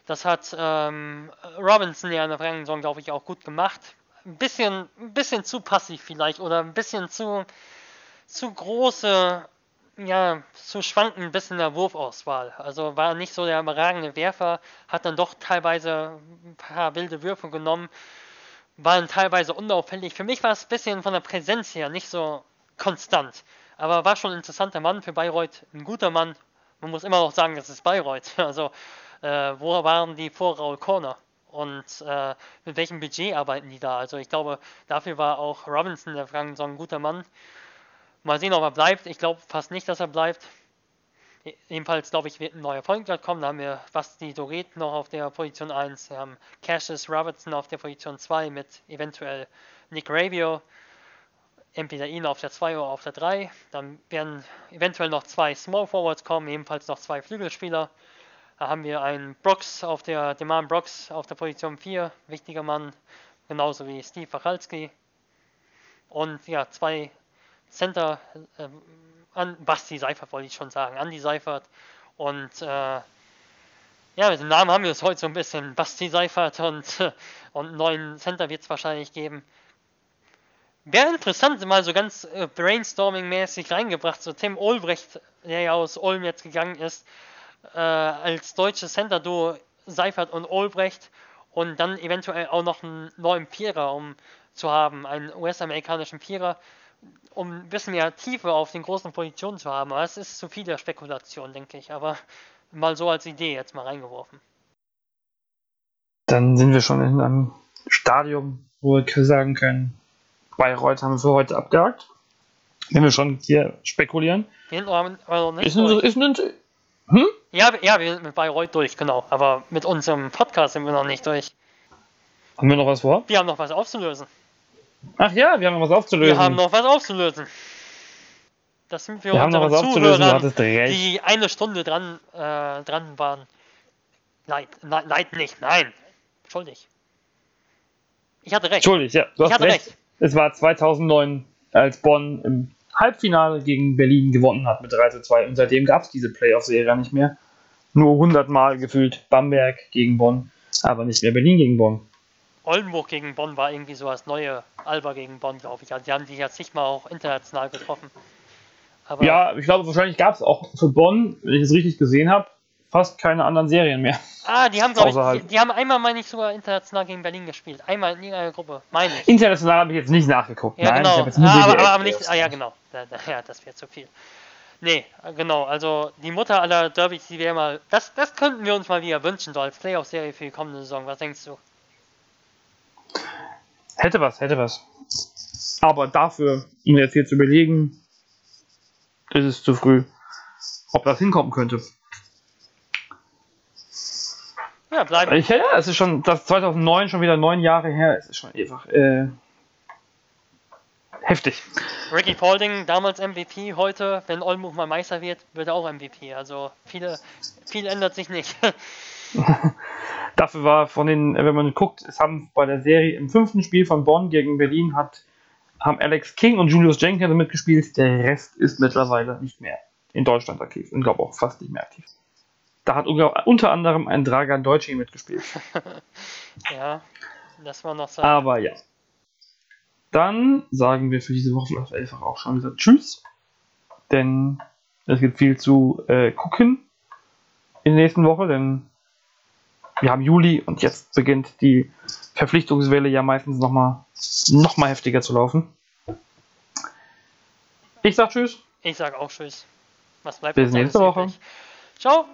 Das hat ähm, Robinson ja in der vergangenen Saison, glaube ich, auch gut gemacht. Ein bisschen, ein bisschen zu passiv vielleicht oder ein bisschen zu, zu große ja, zu schwanken ein bisschen der Wurfauswahl. Also war nicht so der überragende Werfer, hat dann doch teilweise ein paar wilde Würfe genommen, war dann teilweise unauffällig. Für mich war es ein bisschen von der Präsenz her nicht so konstant. Aber war schon ein interessanter Mann für Bayreuth, ein guter Mann. Man muss immer noch sagen, das ist Bayreuth. [LAUGHS] Also, äh, wo waren die vor Raul Corner? Und äh, mit welchem Budget arbeiten die da? Also, ich glaube, dafür war auch Robinson der vergangenen Saison ein guter Mann. Mal sehen, ob er bleibt. Ich glaube fast nicht, dass er bleibt. Ebenfalls glaube ich, wird ein neuer Point kommen. Da haben wir Basti Doret noch auf der Position 1. Wir haben Cassius Robertson auf der Position 2 mit eventuell Nick Ravio. Entweder ihn auf der 2 oder auf der 3. Dann werden eventuell noch zwei Small Forwards kommen, ebenfalls noch zwei Flügelspieler. Da haben wir einen Brooks auf der, Demand Brooks auf der Position 4, wichtiger Mann, genauso wie Steve Wachalski. Und ja, zwei Center äh, an Basti Seifert wollte ich schon sagen, Andy Seifert und äh, ja, mit dem Namen haben wir es heute so ein bisschen. Basti Seifert und, äh, [LAUGHS] und neuen Center wird es wahrscheinlich geben. Wäre interessant, mal so ganz äh, Brainstorming-mäßig reingebracht. So Tim Olbrecht, der ja aus Ulm jetzt gegangen ist, äh, als deutsches Center-Duo Seifert und Olbrecht und dann eventuell auch noch einen neuen Vierer, um zu haben, einen US-amerikanischen Vierer, um ein bisschen mehr Tiefe auf den großen Positionen zu haben. Aber es ist zu viel der Spekulation, denke ich. Aber mal so als Idee jetzt mal reingeworfen. Dann sind wir schon in einem Stadium, wo wir sagen können, Bayreuth haben wir für heute abgehakt. Wenn wir schon hier spekulieren. Wir nicht Ist, ein, ist ein, hm? Ja, ja, wir sind mit Bayreuth durch, genau. Aber mit unserem Podcast sind wir noch nicht durch. Haben wir noch was vor? Wir haben noch was aufzulösen. Ach ja, wir haben noch was aufzulösen. Wir haben noch was aufzulösen. Das sind für Wir haben noch was aufzulösen, du Zuhörer, hattest recht. die eine Stunde dran, äh, dran waren. Leid, nein, leid nicht, nein. Schuldig. Ich hatte recht. Entschuldigt, ja, du Ich hast hatte recht. recht. Es war 2009, als Bonn im Halbfinale gegen Berlin gewonnen hat mit 3 zu 2 und seitdem gab es diese Playoff-Serie nicht mehr. Nur 100 Mal gefühlt Bamberg gegen Bonn, aber nicht mehr Berlin gegen Bonn. Oldenburg gegen Bonn war irgendwie so das neue Alba gegen Bonn, glaube ich. Also die haben sich jetzt nicht mal auch international getroffen. Aber Ja, ich glaube, wahrscheinlich gab es auch für Bonn, wenn ich es richtig gesehen habe, fast keine anderen Serien mehr. Ah, die haben, glaube ich, die, die haben einmal, meine ich, sogar international gegen Berlin gespielt. Einmal in irgendeiner Gruppe, meine ich. International habe ich jetzt nicht nachgeguckt. Ja, Nein, ich genau. habe jetzt nur Ah, aber, aber, aber nicht. Ah, ja, genau. Ja, das wäre zu viel. Nee, genau. Also, die Mutter aller Derbys, die wäre mal. Das, das könnten wir uns mal wieder wünschen, so als Playoff-Serie für die kommende Saison. Was denkst du? Hätte was, hätte was. Aber dafür, um jetzt hier zu belegen, ist es zu früh. Ob das hinkommen könnte. Ja, bleiben. Ich, ja, es ist schon, das 2009 schon wieder neun Jahre her. Es ist schon einfach äh, heftig. Ricky Paulding, damals MVP, heute, wenn Oldenburg mal Meister wird, wird er auch MVP. Also, viele, viel ändert sich nicht. [LAUGHS] [LAUGHS] Dafür war von den, wenn man guckt, es haben bei der Serie im fünften Spiel von Bonn gegen Berlin hat, haben Alex King und Julius Jenkins mitgespielt. Der Rest ist mittlerweile nicht mehr in Deutschland aktiv und glaube auch fast nicht mehr aktiv. Da hat unter anderem ein Dragan Deutschi mitgespielt. [LAUGHS] ja, das war noch so. Aber ja. Dann sagen wir für diese Woche vielleicht einfach auch schon wieder Tschüss. Denn es gibt viel zu äh, gucken in der nächsten Woche, denn wir haben Juli und jetzt beginnt die Verpflichtungswelle ja meistens nochmal noch mal heftiger zu laufen. Ich sag Tschüss. Ich sag auch Tschüss. Was bleibt Bis nächste Woche. Ciao!